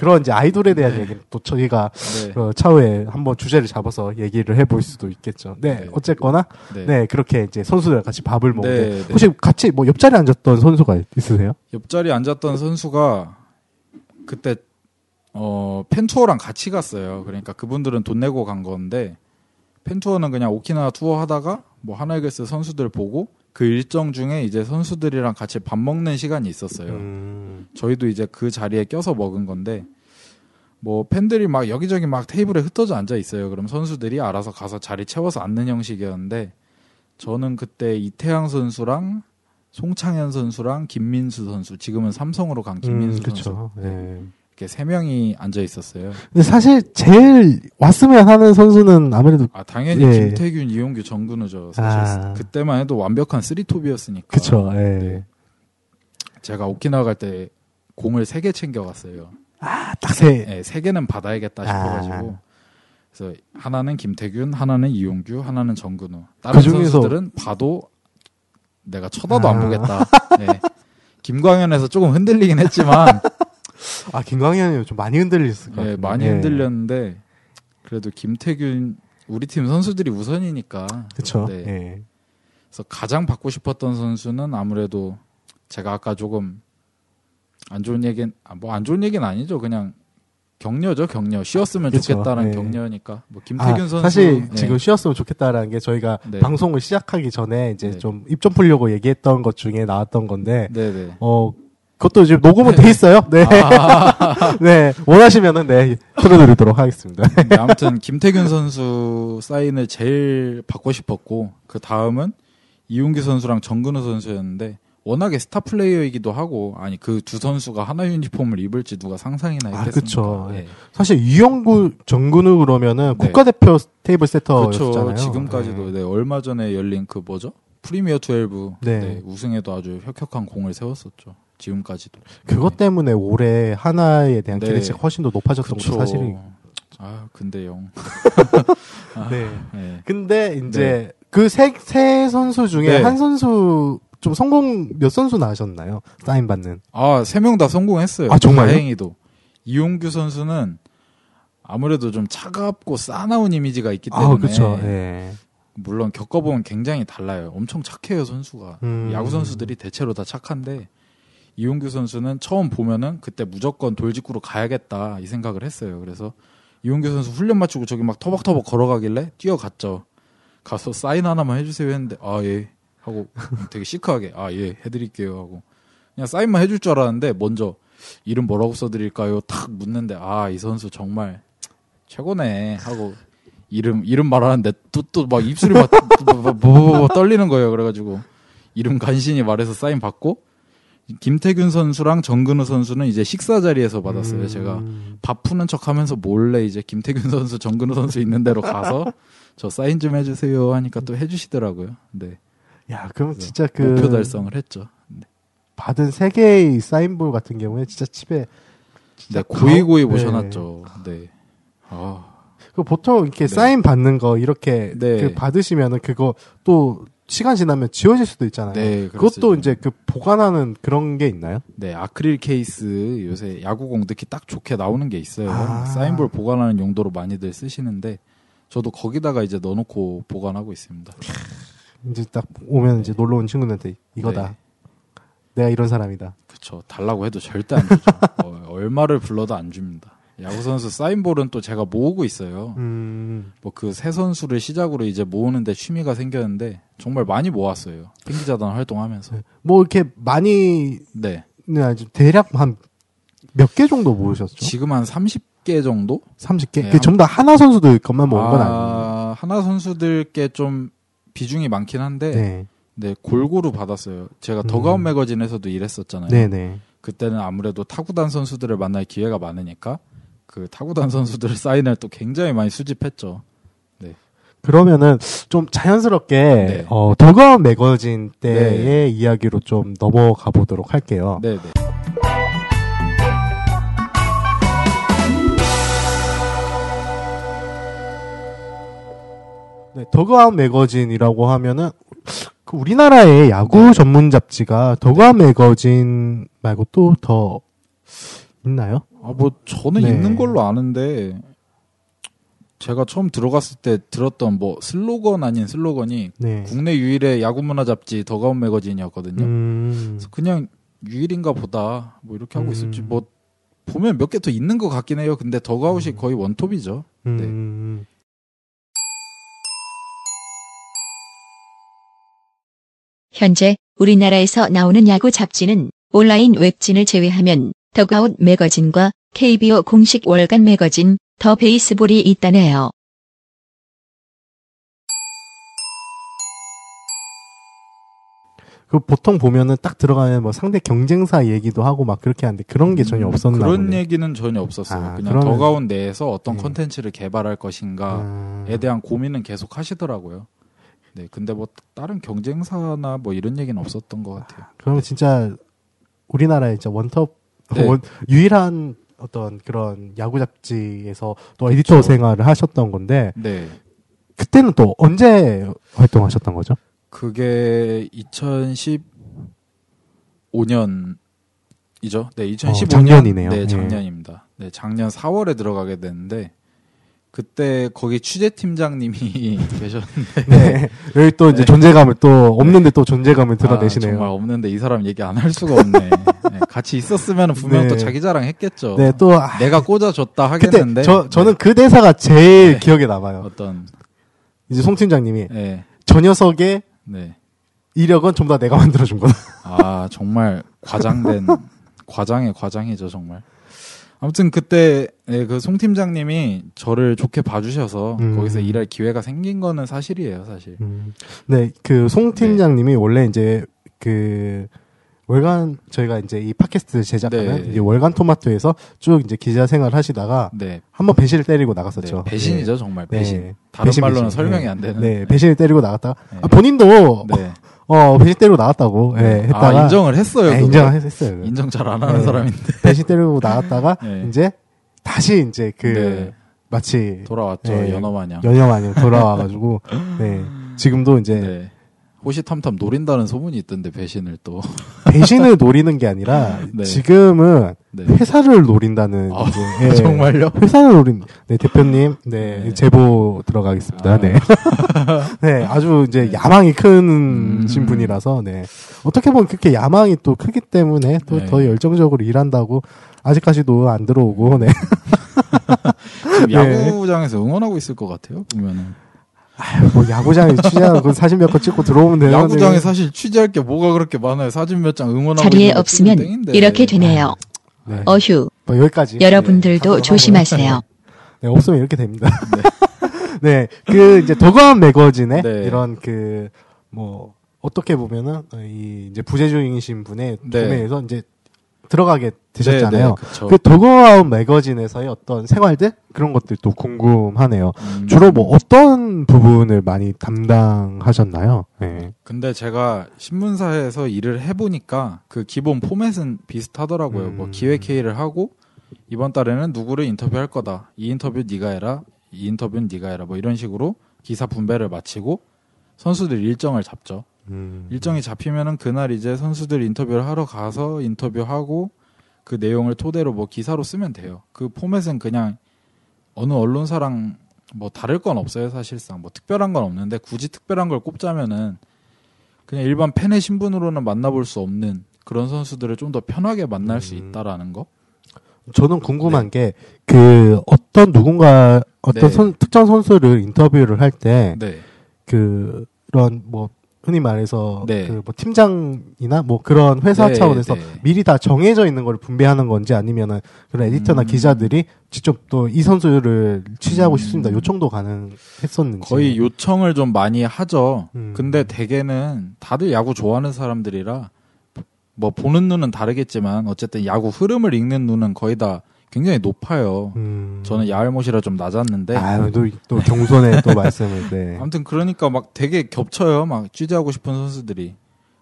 그런 이제 아이돌에 대한 얘기는 또 저희가 네. 어, 차후에 한번 주제를 잡아서 얘기를 해볼 수도 있겠죠. 네, 네. 어쨌거나 네. 네. 그렇게 이제 선수들 같이 밥을 먹는데 네, 네. 혹시 같이 뭐 옆자리 에 앉았던 선수가 있으세요? 옆자리에 앉았던 선수가 그때 어 팬투어랑 같이 갔어요. 그러니까 그분들은 돈 내고 간 건데 팬투어는 그냥 오키나와 투어 하다가 뭐 하나이글스 선수들 보고 그 일정 중에 이제 선수들이랑 같이 밥 먹는 시간이 있었어요. 음, 저희도 이제 그 자리에 껴서 먹은 건데 뭐 팬들이 막 여기저기 막 테이블에 흩어져 앉아 있어요. 그럼 선수들이 알아서 가서 자리 채워서 앉는 형식이었는데 저는 그때 이태양 선수랑 송창현 선수랑 김민수 선수 지금은 삼성으로 간 김민수 음, 선수 그쵸. 네. 이렇게 세 명이 앉아 있었어요. 근데 사실 제일 왔으면 하는 선수는 아무래도 아 당연히 예. 김태균, 이용규, 정근우죠. 사실 아. 그때만 해도 완벽한 쓰리톱이었으니까. 그쵸. 예. 네. 제가 오키나와 갈 때 공을 세 개 챙겨갔어요. 아, 딱 세. 네, 세 개는 받아야겠다 싶어가지고. 그래서 하나는 김태균, 하나는 이용규, 하나는 정근우. 다른 그 중에서- 선수들은 봐도 내가 쳐다도 안 아. 보겠다. 네. 김광현에서 조금 흔들리긴 했지만 아, 김광현이 좀 많이 흔들렸을 것 네. 많이 흔들렸는데 그래도 김태균 우리 팀 선수들이 우선이니까. 그쵸. 네. 예. 그래서 가장 받고 싶었던 선수는 아무래도 제가 아까 조금 안 좋은 얘기는 뭐 안 좋은 얘기는 아니죠. 그냥 격려죠, 격려. 쉬었으면 그쵸, 좋겠다는 네. 격려니까. 뭐 김태균 아, 선수 사실 네. 지금 쉬었으면 좋겠다라는 게 저희가 네. 방송을 시작하기 전에 이제 네. 좀입 좀 풀려고 얘기했던 것 중에 나왔던 건데 네네. 어 그것도 지금 녹음은 돼 있어요. 네. 아. 네. 원하시면은 네 틀어드리도록 하겠습니다. 네, 아무튼 김태균 선수 사인을 제일 받고 싶었고 그 다음은 이용기 선수랑 정근우 선수였는데 워낙에 스타 플레이어이기도 하고 아니 그 두 선수가 하나 유니폼을 입을지 누가 상상이나 아, 했겠습니까? 그쵸. 네. 사실 이영구 정근우 그러면은 네. 국가대표 테이블 세터였잖아요. 그렇죠. 지금까지도 네. 네, 얼마 전에 열린 그 뭐죠? 프리미어 12 네. 네, 우승에도 아주 혁혁한 공을 세웠었죠. 지금까지도. 그것 때문에 올해 하나에 대한 네. 기대치가 훨씬 더 높아졌던 그쵸. 것도 사실이. 아 근데 영. 아, 네. 네. 근데 이제 그세세 선수 중에 네. 한 선수 좀 성공 몇 선수 나셨나요? 사인 받는. 아 세 명 다 성공했어요. 아, 정말요? 다행히도 이용규 선수는 아무래도 좀 차갑고 싸나운 이미지가 있기 아, 때문에 그렇죠. 예. 물론 겪어보면 굉장히 달라요. 엄청 착해요 선수가. 음. 야구 선수들이 대체로 다 착한데 이용규 선수는 처음 보면은 그때 무조건 돌직구로 가야겠다 이 생각을 했어요. 그래서 이용규 선수 훈련 마치고 저기 막 터벅터벅 걸어가길래 뛰어갔죠. 가서 사인 하나만 해주세요 했는데 아 예 하고 되게 시크하게 아 예 해드릴게요 하고 그냥 사인만 해줄 줄 알았는데 먼저 이름 뭐라고 써드릴까요? 탁 묻는데 아 이 선수 정말 최고네 하고 이름 이름 말하는데 또 또 막 입술이 막 뭐뭐뭐 떨리는 거예요. 그래가지고 이름 간신히 말해서 사인 받고 김태균 선수랑 정근우 선수는 이제 식사 자리에서 받았어요. 음. 제가 밥 푸는 척 하면서 몰래 이제 김태균 선수, 정근우 선수 있는 데로 가서 저 사인 좀 해주세요 하니까 또 해주시더라고요. 네, 야, 그럼 진짜 그 목표 달성을 했죠. 네, 받은 세 개의 사인볼 같은 경우에 진짜 집에 네 고이 고이 네. 모셔놨죠. 네, 아 그 보통 이렇게 네. 사인 받는 거 이렇게 네. 그 받으시면은 그거 또 시간 지나면 지워질 수도 있잖아요. 네, 그것도. 이제 그 보관하는 그런 게 있나요? 네, 아크릴 케이스 요새 야구공 특히 딱 좋게 나오는 게 있어요. 아. 사인볼 보관하는 용도로 많이들 쓰시는데 저도 거기다가 이제 넣어놓고 보관하고 있습니다. 이제 딱 오면 이제 놀러 온 친구들한테 이거다. 네. 내가 이런 사람이다. 그쵸. 달라고 해도 절대 안 주죠. 어, 얼마를 불러도 안 줍니다. 야구 선수 사인볼은 또 제가 모으고 있어요. 음. 뭐그 새 선수를 시작으로 이제 모으는데 취미가 생겼는데 정말 많이 모았어요. 핑기자단 활동하면서. 뭐 이렇게 많이 네. 네, 아주 대략 한 몇 개 정도 모으셨죠? 지금 한 30개 정도? 30개. 네, 그 전부 다 하나 선수들 것만 모은 건 아니에요. 아, 하나 선수들께 좀 비중이 많긴 한데 네. 네, 골고루 받았어요. 제가 더가운 매거진에서도 일했었잖아요. 네, 네. 그때는 아무래도 타구단 선수들을 만날 기회가 많으니까 그 타구단 선수들 사인을 또 굉장히 많이 수집했죠. 그러면은 좀 자연스럽게 네. 어, 더가운 매거진 때의 이야기로 좀 넘어가 보도록 할게요. 네, 네. 네, 더그아웃 매거진이라고 하면은 그 우리나라의 야구 네. 전문 잡지가 더그아웃 매거진 말고 또 더 있나요? 아, 뭐 저는 네. 있는 걸로 아는데 제가 처음 들어갔을 때 들었던 뭐 슬로건 아닌 슬로건이 네. 국내 유일의 야구 문화 잡지 더가운 매거진이었거든요. 음, 그래서 그냥 유일인가 보다 뭐 이렇게 하고 음. 있었지 뭐 보면 몇 개 더 있는 것 같긴 해요. 근데 더가웃이 거의 원톱이죠. 네. 음, 현재 우리나라에서 나오는 야구 잡지는 온라인 웹진을 제외하면 더가웃 매거진과 KBO 공식 월간 매거진 더 베이스볼이 있다네요. 그 보통 보면은 딱 들어가면 뭐 상대 경쟁사 얘기도 하고 막 그렇게 하는데 그런 게 전혀 없었나 음, 그런 보네. 얘기는 전혀 없었어요. 아, 그냥 그러면- 더가운 내에서 어떤 네. 컨텐츠를 개발할 것인가에 아, 대한 고민은 계속 하시더라고요. 네, 근데 뭐 다른 경쟁사나 뭐 이런 얘기는 없었던 것 같아요. 그러면 진짜 우리나라의 진짜 원톱 네. 원- 유일한 어떤 그런 야구 잡지에서 또 에디터 그렇죠. 생활을 하셨던 건데 네, 그때는 또 언제 활동하셨던 거죠? 그게 2015년이죠. 네, 2015년 어, 작년이네요. 네, 예. 작년입니다. 네, 작년 4월에 들어가게 됐는데 그때 거기 취재 팀장님이 계셨는데 네. 여기 또 이제 네. 존재감을 또 없는데 또 존재감을 아, 드러내시네요. 정말 없는데 이 사람 얘기 안 할 수가 없네. 네, 같이 있었으면 분명 네. 또 자기 자랑 했겠죠. 네, 또 아, 내가 꽂아줬다 하겠는데. 저 저는 네. 그 대사가 제일 네. 기억에 남아요. 어떤 이제 송 팀장님이 네, 저 녀석의 네. 이력은 전부 다 내가 만들어준 거다. 아 정말 과장된 과장의 과장이죠 정말. 아무튼 그때 네, 그송 팀장님이 저를 좋게 봐주셔서 음. 거기서 일할 기회가 생긴 거는 사실이에요 사실. 음. 네, 그 송 팀장님이 원래 이제 그 월간 저희가 이제 이 팟캐스트 제작하는 네. 이제 월간 토마토에서 쭉 이제 기자 생활을 하시다가 네, 한번 배신을 때리고 네, 나갔었죠. 배신이죠 정말 네. 배신. 네. 다른 배신, 말로는 배신. 설명이 네. 안 되는. 네, 배신을 때리고 나갔다가 네. 아, 본인도 네. 어 배신 때리고 나갔다고 예, 했다가 아 인정을 했어요. 네, 그거. 인정했어요. 그거. 인정 잘 안 하는 네. 사람인데 배신 때리고 나갔다가 네. 이제 다시 이제 그 네. 마치 돌아왔죠 네. 연어 마냥. 연여 마냥 돌아와가지고 네 지금도 이제 네. 호시탐탐 노린다는 소문이 있던데 배신을 또. 배신을 노리는 게 아니라 네. 지금은 네. 회사를 노린다는 아, 예, 정말요? 회사를 노린 네 대표님 네, 네. 제보 들어가겠습니다. 아. 네. 네, 아주 이제 야망이 큰 음. 신분이라서 네. 어떻게 보면 그렇게 야망이 또 크기 때문에 또 네. 더 열정적으로 일한다고 아직까지도 안 들어오고 네. 지금 네. 야구장에서 응원하고 있을 것 같아요. 보면은 뭐 야구장에 취재하고 그 사진 몇컷 찍고 들어오면 되는데 야구장에 사실 취재할 게 뭐가 그렇게 많아요. 사진 몇 장 응원하고 자리에 없으면. 이렇게 되네요. 네. 어휴, 뭐 여기까지 여러분들도 네, 조심하세요. 네, 없으면 이렇게 됩니다. 네, 그 이제 더건 매거진의 네. 이런 그 뭐 어떻게 보면은 이 이제 부재중이신 분의 네. 구매에서 이제 들어가게 되셨잖아요. 네, 네. 그 더거아웃 매거진에서의 어떤 생활들 그런 것들도 궁금하네요. 음. 주로 뭐 어떤 부분을 많이 담당하셨나요? 네. 근데 제가 신문사에서 일을 해보니까 그 기본 포맷은 비슷하더라고요. 음. 뭐 기획 회의를 하고 이번 달에는 누구를 인터뷰할 거다. 이 인터뷰 네가 해라. 이 인터뷰는 네가 해라. 뭐 이런 식으로 기사 분배를 마치고 선수들 일정을 잡죠. 음. 일정이 잡히면은 그날 이제 선수들 인터뷰를 하러 가서 인터뷰하고 그 내용을 토대로 뭐 기사로 쓰면 돼요. 그 포맷은 그냥 어느 언론사랑 뭐 다를 건 없어요 사실상 뭐 특별한 건 없는데 굳이 특별한 걸 꼽자면은 그냥 일반 팬의 신분으로는 만나볼 수 없는 그런 선수들을 좀 더 편하게 만날 수 음. 있다라는 거. 저는 궁금한 게그 어떤 누군가 어떤 네. 선- 특정 선수를 인터뷰를 할때 네. 그런 뭐 흔히 말해서 네. 그뭐 팀장이나 뭐 그런 회사 네, 차원에서 네. 미리 다 정해져 있는 걸 분배하는 건지 아니면은 그런 에디터나 음. 기자들이 직접 또 이 선수를 취재하고 음. 싶습니다. 요청도 가능했었는지 거의 요청을 좀 많이 하죠. 음. 근데 대개는 다들 야구 좋아하는 사람들이라 뭐 보는 눈은 다르겠지만 어쨌든 야구 흐름을 읽는 눈은 거의 다 굉장히 높아요. 음. 저는 야알못이라 좀 낮았는데 아유 또, 또 경손의 또 말씀을 네. 아무튼 그러니까 막 되게 겹쳐요. 막 취재하고 싶은 선수들이.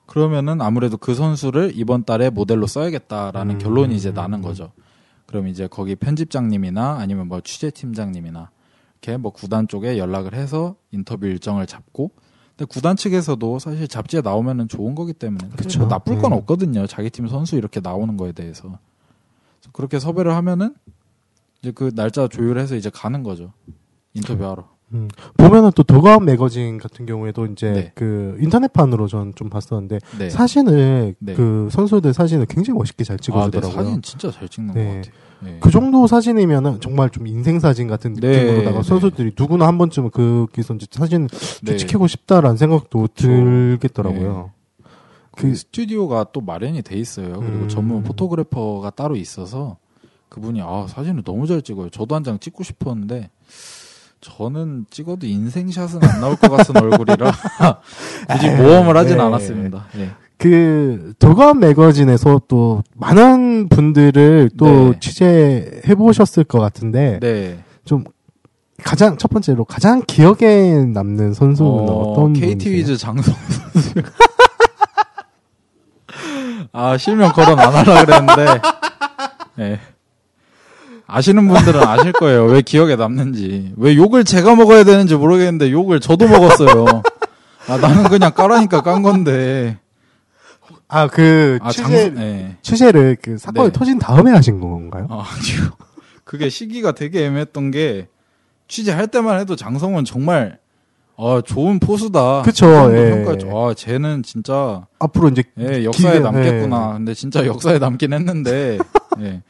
그러면은 아무래도 그 선수를 이번 달에 모델로 써야겠다라는 음. 결론이 이제 나는 거죠. 그럼 이제 거기 편집장님이나 아니면 뭐 취재팀장님이나 이렇게 뭐 구단 쪽에 연락을 해서 인터뷰 일정을 잡고 근데 구단 측에서도 사실 잡지에 나오면은 좋은 거기 때문에 사실 그쵸. 뭐 나쁠 건 음. 없거든요. 자기 팀 선수 이렇게 나오는 거에 대해서. 그렇게 섭외를 하면은 이제 그 날짜 조율해서 이제 가는 거죠. 인터뷰하러. 음. 보면은 또 더가운 매거진 같은 경우에도 이제 네. 그 인터넷판으로 전 좀 봤었는데 네. 사진을 네. 그 선수들 사진을 굉장히 멋있게 잘 아, 네, 찍어주더라고요. 사진 진짜 잘 찍는 네. 것 같아요. 네. 그 정도 사진이면은 정말 좀 인생 사진 같은 네, 느낌으로다가 네. 선수들이 누구나 한 번쯤은 거기서 이제 사진 네. 찍히고 싶다라는 생각도 들겠더라고요. 그 스튜디오가 또 마련이 돼 있어요. 그리고 음. 전문 포토그래퍼가 따로 있어서 그분이 아 사진을 너무 잘 찍어요. 저도 한 장 찍고 싶었는데 저는 찍어도 인생샷은 안 나올 것 같은 얼굴이라 굳이 모험을 하진 네. 않았습니다. 네. 그 더가운 매거진에서 또 많은 분들을 또 네. 취재해 보셨을 것 같은데 네. 좀 가장 첫 번째로 가장 기억에 남는 선수는 어, 떤 KT 분이세요? 위즈 장성 선수. 아 실명 거론 안 하려 그랬는데. 네. 아시는 분들은 아실 거예요. 왜 기억에 남는지. 왜 욕을 제가 먹어야 되는지 모르겠는데 욕을 저도 먹었어요. 아 나는 그냥 까라니까 깐 건데. 아 그 아 취재 장성. 네. 취재를 그 사건이 네. 터진 다음에 하신 건가요? 아 아니요. 그게 시기가 되게 애매했던 게 취재할 때만 해도 장성은 정말 아 좋은 포수다. 그쵸, 예. 아 쟤는 진짜 앞으로 이제 예, 역사에 기대- 남겠구나. 근데 진짜 역사에 남긴 했는데, 예.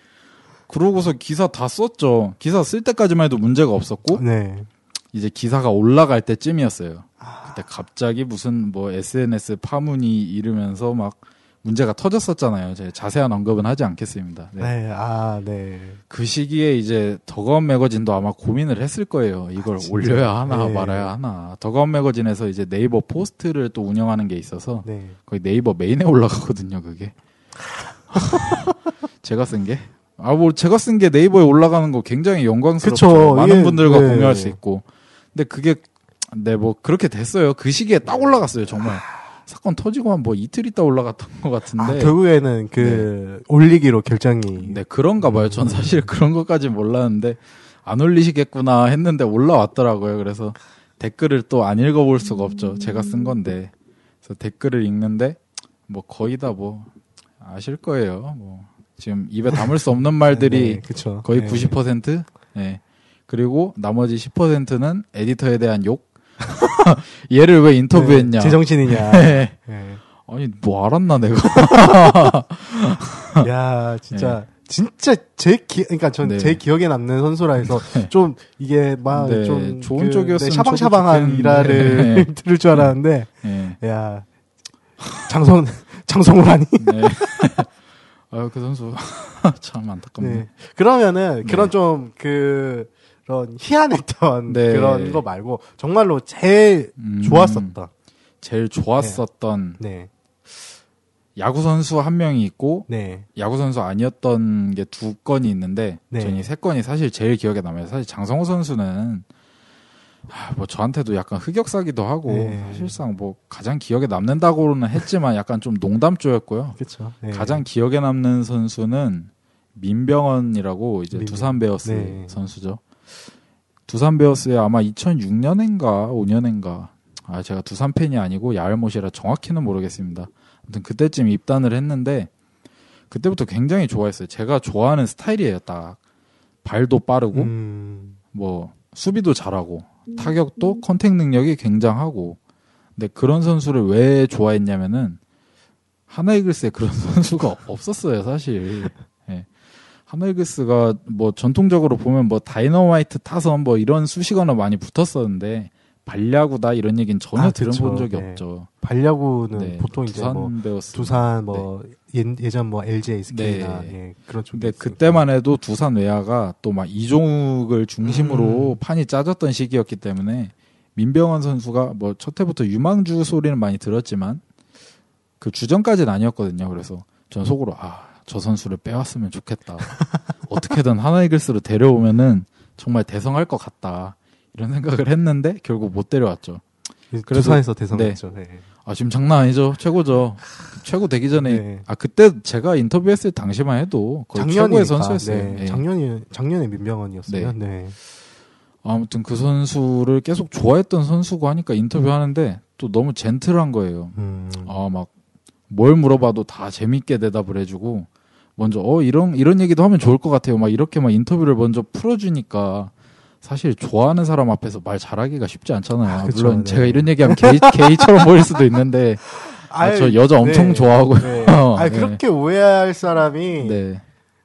그러고서 기사 다 썼죠. 기사 쓸 때까지만 해도 문제가 없었고, 네. 이제 기사가 올라갈 때쯤이었어요. 그때 갑자기 무슨 뭐 SNS 파문이 이르면서 막 문제가 터졌었잖아요. 제가 자세한 언급은 하지 않겠습니다. 네. 네. 아, 네. 그 시기에 이제 더가운 매거진도 아마 고민을 했을 거예요. 이걸 진짜? 올려야 하나 네. 말아야 하나. 더가운 매거진에서 이제 네이버 포스트를 또 운영하는 게 있어서 네. 거의 네이버 메인에 올라가거든요, 그게. 제가 쓴 게. 아, 뭐, 제가 쓴 게 네이버에 올라가는 거 굉장히 영광스럽죠. 많은 이게, 분들과 네. 공유할 수 있고. 근데 그게, 네, 뭐, 그렇게 됐어요. 그 시기에 딱 올라갔어요, 정말. 사건 터지고 한 뭐 이틀 있다 올라갔던 것 같은데. 아, 결국에는 그 올리기로 결정이 네, 그런가 봐요. 전 사실 그런 것까지 몰랐는데, 안 올리시겠구나 했는데 올라왔더라고요. 그래서 댓글을 또 안 읽어볼 수가 없죠. 제가 쓴 건데. 그래서 댓글을 읽는데 뭐 거의 다 뭐 아실 거예요. 뭐 지금 입에 담을 수 없는 말들이 네. 거의 네. 90%? 예. 그리고 나머지 10%는 에디터에 대한 욕? 얘를 왜 인터뷰했냐? 네, 제정신이냐. 네. 네. 아니, 뭐 알았나, 내가. 야, 진짜 진짜 제 기, 그러니까 전 네. 제 기억에 남는 선수라 해서 좀 이게 막 네, 좀 좋은 그, 쪽이었으면 네, 샤방샤방한 일화를. 네. 들을 줄 알았는데 예. 야 장성 장성우라니. 네. 아유, 그 선수. 참 안타깝네. 네. 그러면은 네. 그런 좀 그, 그런 희한했던 네. 그런 거 말고 정말로 제일 음, 좋았었다. 제일 좋았었던 네. 야구 선수 한 명이 있고 네. 야구 선수 아니었던 게 두 건이 있는데 네. 저는 이세 건이 사실 제일 기억에 남아요. 사실 장성호 선수는 아, 뭐 저한테도 약간 흑역사기도 하고 네. 사실상 뭐 가장 기억에 남는다고는 했지만 약간 좀 농담조였고요. 그렇죠. 네. 가장 기억에 남는 선수는 민병헌이라고 이제. 두산 베어스 네. 선수죠. 두산 베어스에 아마 2006년인가 5년인가 아 제가 두산 팬이 아니고 야알못이라 정확히는 모르겠습니다. 아무튼 그때쯤 입단을 했는데 그때부터 굉장히 좋아했어요. 제가 좋아하는 스타일이에요. 딱 발도 빠르고 음, 뭐 수비도 잘하고 타격도 컨택 능력이 굉장하고 근데 그런 선수를 왜 좋아했냐면은 하나이글스에 그런 선수가 없었어요 사실 예. 하나이글스가 뭐 전통적으로 보면 뭐 다이너마이트 타선 뭐 이런 수식어는 많이 붙었었는데 발야구다 이런 얘기는 전혀 아, 들은 그쵸. 본 적이 네. 없죠 발야구는 네, 보통 이제 두산 뭐 베어스 두산 뭐 예, 예전 뭐 LG SK나 네. 예, 그런 쪽. 근데 그때만 해도 두산 외야가 또 막 이종욱을 중심으로 음. 판이 짜졌던 시기였기 때문에 민병헌 선수가 뭐 첫 해부터 유망주 소리는 많이 들었지만 그 주전까지는 아니었거든요. 그래서 전 속으로 아 저 선수를 빼왔으면 좋겠다. 어떻게든 하나이글스로 데려오면은 정말 대성할 것 같다. 이런 생각을 했는데 결국 못 데려왔죠. 그래서 그래서- 두산에서 대성했죠. 네. 아 지금 장난 아니죠. 최고죠. 최고 되기 전에 네. 아 그때 제가 인터뷰했을 당시만 해도 거의 최고의 작년이니까. 선수였어요. 네. 예. 작년이 작년에 민병헌이었어요. 네. 아무튼 그 선수를 계속 좋아했던 선수고 하니까 인터뷰하는데 또 너무 젠틀한 거예요. 음. 아막 뭘 물어봐도 다 재밌게 대답을 해주고 먼저 어 이런 이런 얘기도 하면 좋을 것 같아요. 막 이렇게 막 인터뷰를 먼저 풀어주니까 사실 좋아하는 사람 앞에서 말 잘하기가 쉽지 않잖아요. 아, 그쵸, 물론 네. 제가 이런 얘기하면 게이, 게이처럼 보일 수도 있는데 아, 저 여자 엄청 좋아하고요. 네. 아 네. 그렇게 오해할 사람이 네,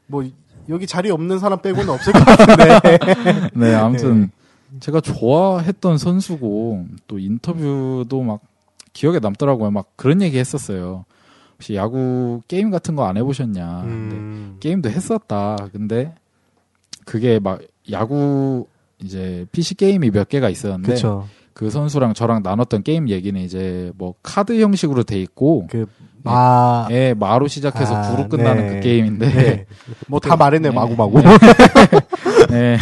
뭐 여기 자리 없는 사람 빼고는 없을 것 같은데. 네 아무튼 제가 좋아했던 선수고 또 인터뷰도 막 기억에 남더라고요. 막 그런 얘기 했었어요. 혹시 야구 게임 같은 거 안 해보셨냐? 음. 게임도 했었다. 근데 그게 막 야구 이제 PC 게임이 몇 개가 있었는데 그렇죠. 그 선수랑 저랑 나눴던 게임 얘기는 이제 뭐 카드 형식으로 돼 있고 그 아. 예 마로 시작해서 아, 구로 끝나는 네. 그 게임인데 네. 뭐다 말했네 네. 마구 마구. 네.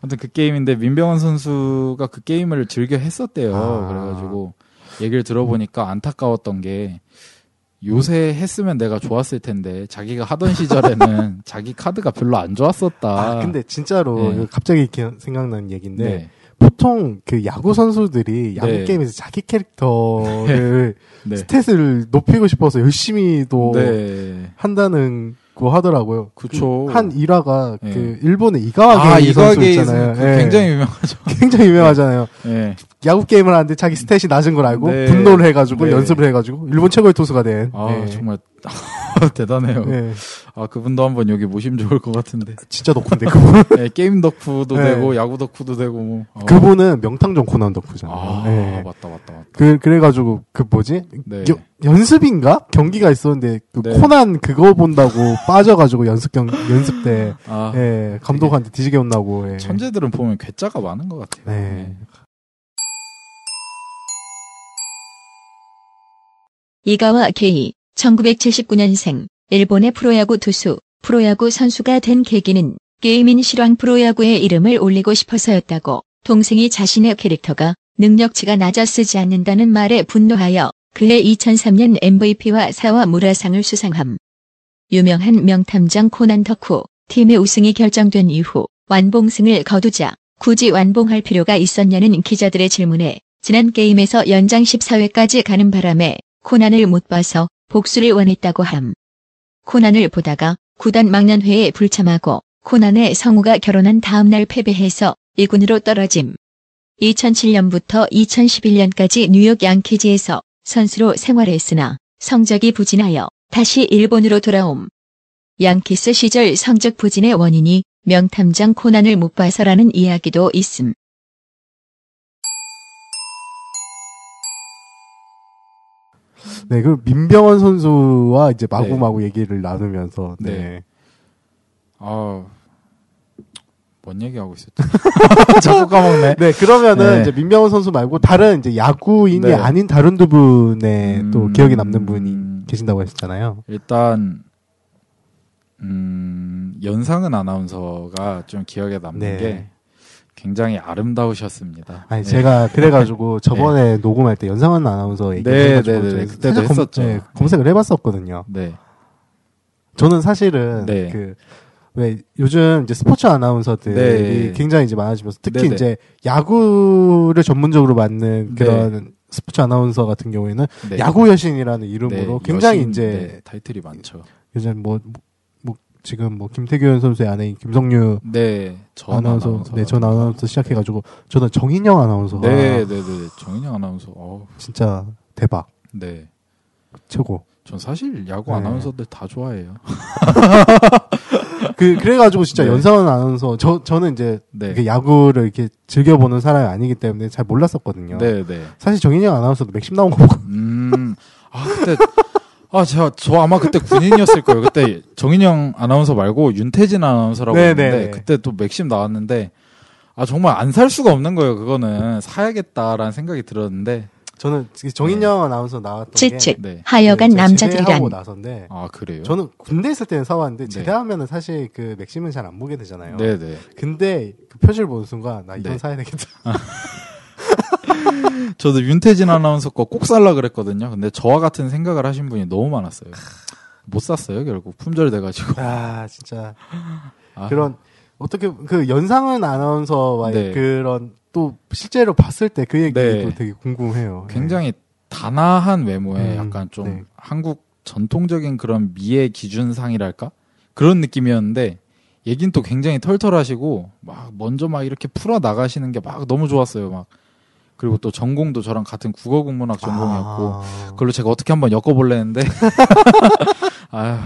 아무튼 그 게임인데 민병헌 선수가 그 게임을 즐겨 했었대요. 아. 그래가지고 얘기를 들어보니까 안타까웠던 게 요새 했으면 내가 좋았을 텐데 자기가 하던 시절에는 자기 카드가 별로 안 좋았었다. 아, 근데 진짜로 네. 이거 갑자기 기- 생각나는 얘기인데 네. 보통 그 야구 선수들이 야구 네. 게임에서 자기 캐릭터를 네. 스탯을 높이고 싶어서 열심히 또 네. 한다는 거 하더라고요. 그쵸. 그 한 일화가 네. 그 일본의 이가와 아, 게이 선수 있잖아요. 그 예. 굉장히 유명하죠. 굉장히 유명하잖아요. 네. 야구 게임을 하는데 자기 스탯이 낮은 걸 알고 네. 분노를 해가지고 네. 연습을 해가지고 일본 최고의 투수가 된. 아, 네. 정말 대단해요. 네. 아, 그분도 한번 여기 모시면 좋을 것 같은데. 진짜 덕후인데 그분. 네, 게임 덕후도 네. 되고 야구 덕후도 되고 뭐. 어. 그분은 명탕정 코난 덕후잖아요. 아, 네. 맞다 맞다 맞다. 그 그래가지고 그 뭐지 네. 여- 연습인가 경기가 있었는데 그 네. 코난 그거 본다고 빠져가지고 연습 경 연습 때 아, 예, 감독한테 뒤지게 혼나고 예. 천재들은 보면 괴짜가 많은 것 같아요. 네. 이가와 게이, 1979년생, 일본의 프로야구 투수, 프로야구 선수가 된 계기는 게임인 실황 프로야구의 이름을 올리고 싶어서였다고 동생이 자신의 캐릭터가 능력치가 낮아 쓰지 않는다는 말에 분노하여 그해 2003년 MVP와 사와 무라상을 수상함. 유명한 명탐정 코난 덕후, 팀의 우승이 결정된 이후 완봉승을 거두자 굳이 완봉할 필요가 있었냐는 기자들의 질문에 지난 게임에서 연장 14회까지 가는 바람에 코난을 못 봐서 복수를 원했다고 함. 코난을 보다가 구단 망년회에 불참하고 코난의 성우가 결혼한 다음날 패배해서 1군으로 떨어짐. 2007년부터 2011년까지 뉴욕 양키즈에서 선수로 생활했으나 성적이 부진하여 다시 일본으로 돌아옴. 양키스 시절 성적 부진의 원인이 명탐정 코난을 못 봐서라는 이야기도 있음. 네, 그 민병헌 선수와 이제 마구마구 얘기를 나누면서 네. 네. 아, 뭔 얘기하고 있었지? 자꾸 까먹네. 네, 그러면은 네. 이제 민병헌 선수 말고 다른 이제 야구인이 네. 아닌 다른 두 분의 또 음. 기억에 남는 분이 계신다고 하셨잖아요. 일단, 음, 연상은 아나운서가 좀 기억에 남는 네. 게 굉장히 아름다우셨습니다. 아니 네. 제가 그래가지고 저번에 녹음할 때 연상원 아나운서 얘기를 네, 해가지고 네, 네, 그때도 했었죠. 네, 검색을 해봤었거든요. 네. 저는 사실은 네. 그왜 요즘 이제 스포츠 아나운서들이 네. 굉장히 이제 많아지면서 특히 네네. 이제 야구를 전문적으로 맡는 네. 그런 스포츠 아나운서 같은 경우에는 네. 야구 여신이라는 이름으로 네, 굉장히 여신, 이제 네, 타이틀이 많죠. 요즘 뭐 지금 뭐 김태균 선수의 아내인 김성유 네, 전 아나운서, 아나운서. 네, 전 아나운서 시작해가지고 저는 정인영 아나운서가 네, 네, 네. 정인영 아나운서. 어, 진짜 대박 네. 최고. 전 사실 야구 네. 아나운서들 다 좋아해요. 그 그래가지고 진짜 네. 연상원 아나운서 저 저는 이제 네. 이렇게 야구를 이렇게 즐겨 보는 사람이 아니기 때문에 잘 몰랐었거든요. 네, 네. 사실 정인영 아나운서도 맥심 나온 거 보고 음, 아, 그때, 아, 제가, 저 아마 그때 군인이었을 거예요. 그때 정인영 아나운서 말고 윤태진 아나운서라고 네, 했는데, 네, 네. 그때 또 맥심 나왔는데, 아, 정말 안 살 수가 없는 거예요. 그거는. 사야겠다라는 생각이 들었는데, 저는 정인영 아나운서 나왔던. 게 네. 하여간 제가 남자들이란 나서인데 아, 그래요? 저는 군대 있을 때는 사왔는데 네. 제대하면은 사실 그 맥심은 잘 안 보게 되잖아요. 네네. 근데 그 표지를 보는 순간 나 이건 네. 사야 되겠다. 저도 윤태진 아나운서 거 꼭 살라 그랬거든요. 근데 저와 같은 생각을 하신 분이 너무 많았어요. 못 샀어요, 결국. 품절돼가지고. 아 진짜 아, 그런 어떻게 그 연상은 아나운서와의 네. 그런 또 실제로 봤을 때 그 얘기도 네. 되게 궁금해요. 굉장히 단아한 외모에 음, 약간 좀 네. 한국 전통적인 그런 미의 기준상이랄까 그런 느낌이었는데 얘긴 또 굉장히 털털하시고 막 먼저 막 이렇게 풀어 나가시는 게 막 너무 좋았어요 막 그리고 또 전공도 저랑 같은 국어 국문학 전공이었고 아. 그걸로 제가 어떻게 한번 엮어볼랬는데 아휴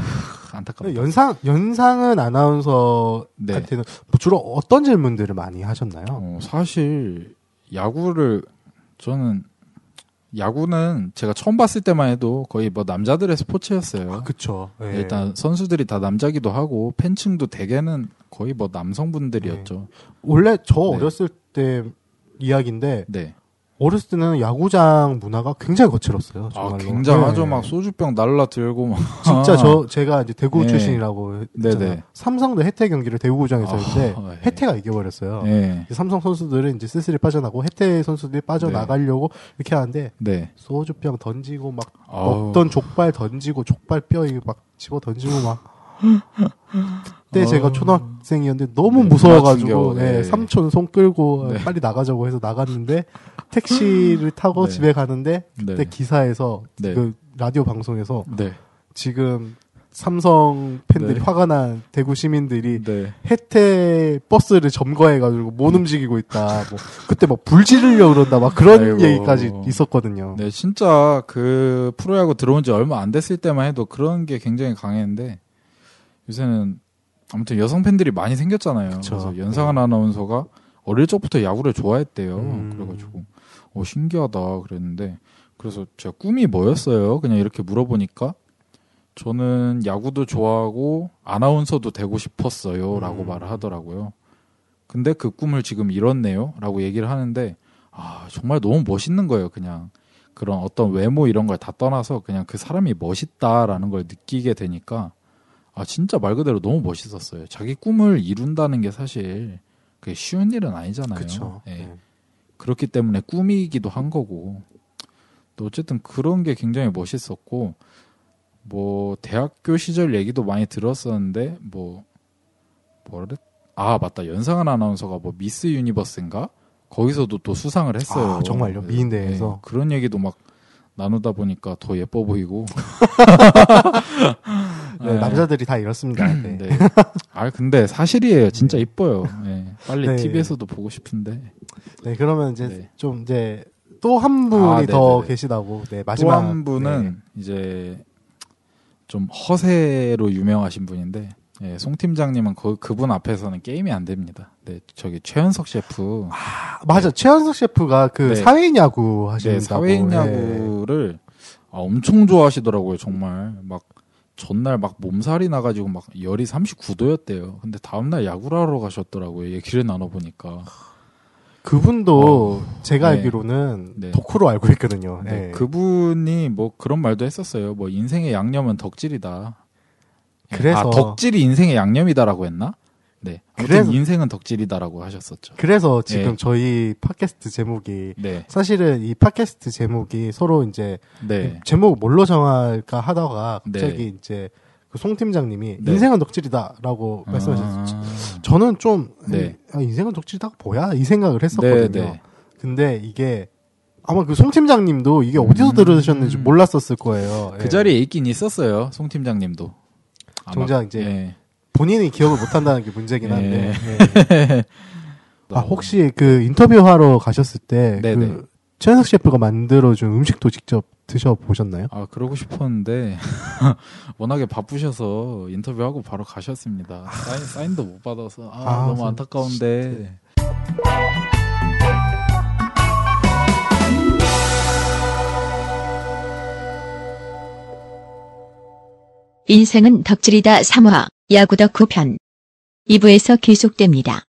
안타깝다 연상 연상은 아나운서 네. 한테는 뭐 주로 어떤 질문들을 많이 하셨나요? 어, 사실 야구를 저는 야구는 제가 처음 봤을 때만 해도 거의 뭐 남자들의 스포츠였어요. 아, 그쵸. 예. 일단 선수들이 다 남자기도 하고 팬층도 대개는 거의 뭐 남성분들이었죠. 원래 저 네. 어렸을 때 이야기인데 네. 어렸을 때는 야구장 문화가 굉장히 거칠었어요. 아 정말로. 굉장하죠. 네. 막 소주병 날라 들고 막 진짜 아. 저 제가 이제 대구 네. 출신이라고 했잖아요. 네네. 삼성도 혜태 경기를 대구구장에서 아, 했는데 네. 혜태가 이겨버렸어요. 네. 삼성 선수들은 이제 쓸쓸히 빠져나고 혜태 선수들이 빠져나가려고 이렇게 하는데 네. 소주병 던지고 막 아우. 먹던 족발 던지고 족발 뼈 이거 막 집어 던지고 막 그때 아우. 제가 초등학생이었는데 너무 네, 무서워가지고 네, 네. 삼촌 손 끌고 네. 빨리 나가자고 해서 나갔는데 택시를 타고 네. 집에 가는데 그때 네. 기사에서 네. 그 라디오 방송에서 네. 지금 삼성 팬들이 네. 화가 난 대구 시민들이 네. 혜태 버스를 점거해가지고 못 움직이고 있다. 뭐 그때 막 불 지르려 그런다. 막 그런 아이고. 얘기까지 있었거든요. 네, 진짜 그 프로야구 들어온 지 얼마 안 됐을 때만 해도 그런 게 굉장히 강했는데 요새는 아무튼 여성 팬들이 많이 생겼잖아요. 그쵸. 그래서 연상한 아나운서가 어릴 적부터 야구를 좋아했대요. 음. 그래가지고 어 신기하다 그랬는데 그래서 제가 꿈이 뭐였어요? 그냥 이렇게 물어보니까 저는 야구도 좋아하고 아나운서도 되고 싶었어요라고 음. 말을 하더라고요. 근데 그 꿈을 지금 이뤘네요라고 얘기를 하는데 아 정말 너무 멋있는 거예요. 그냥 그런 어떤 외모 이런 걸 다 떠나서 그냥 그 사람이 멋있다라는 걸 느끼게 되니까 아 진짜 말 그대로 너무 멋있었어요. 자기 꿈을 이룬다는 게 사실 그게 쉬운 일은 아니잖아요. 그쵸. 예. 네. 그렇기 때문에 꿈이기도 한 거고 또 어쨌든 그런 게 굉장히 멋있었고 뭐 대학교 시절 얘기도 많이 들었었는데 뭐 뭐래 아 맞다 연상한 아나운서가 뭐 미스 유니버스인가 거기서도 또 수상을 했어요. 아, 정말요? 미인대회에서? 그런 얘기도 막 나누다 보니까 더 예뻐 보이고. 네, 네. 남자들이 다 이렇습니다. 네. 네. 아 근데 사실이에요. 진짜 이뻐요. 네. 빨리 네. TV에서도 보고 싶은데. 네, 그러면 이제 네. 좀 이제 또 한 분이 아, 더 네네네. 계시다고. 네, 또 마지막 한 분은 이제 좀 허세로 유명하신 분인데 예, 송 팀장님은 그, 그분 앞에서는 게임이 안 됩니다. 네, 저기 최현석 셰프. 아, 맞아. 최현석 셰프가 그 네. 사회인 야구. 네, 사회인 네. 야구를 아, 엄청 좋아하시더라고요, 정말. 막 전날 막 몸살이 나가지고 막 열이 39도였대요. 근데 다음날 야구를 하러 가셨더라고요. 얘기를 나눠보니까. 그분도 제가 네. 알기로는 네. 덕후로 알고 있거든요. 네, 네. 그분이 뭐 그런 말도 했었어요. 뭐 인생의 양념은 덕질이다. 예, 그래서- 아, 덕질이 인생의 양념이다라고 했나? 네. 아무튼 그래서- 인생은 덕질이다라고 하셨었죠. 그래서 지금 네. 저희 팟캐스트 제목이 네. 사실은 이 팟캐스트 제목이 서로 이제 네. 제목 뭘로 정할까 하다가 갑자기 네. 이제 그 송 팀장님이 네. 인생은 덕질이다라고. 아, 저는 좀 네. 아, 인생은 덕질이다 뭐야 이 생각을 했었거든요. 네, 네. 근데 이게 아마 그 송 팀장님도 이게 어디서 음. 들으셨는지 몰랐었을 거예요. 그 예. 자리에 있긴 있었어요. 송 팀장님도. 정작 이제 예. 본인이 기억을 못 한다는 게 문제긴 한데. 네. 예. 아 혹시 그 인터뷰하러 가셨을 때 네네. 그 최현석 셰프가 만들어준 음식도 직접 드셔 보셨나요? 아 그러고 싶었는데 워낙에 바쁘셔서 인터뷰하고 바로 가셨습니다. 사인, 사인도 못 받아서 아, 아, 너무 저- 안타까운데. 인생은 덕질이다 3화 야구 덕후 편 2부에서 계속됩니다.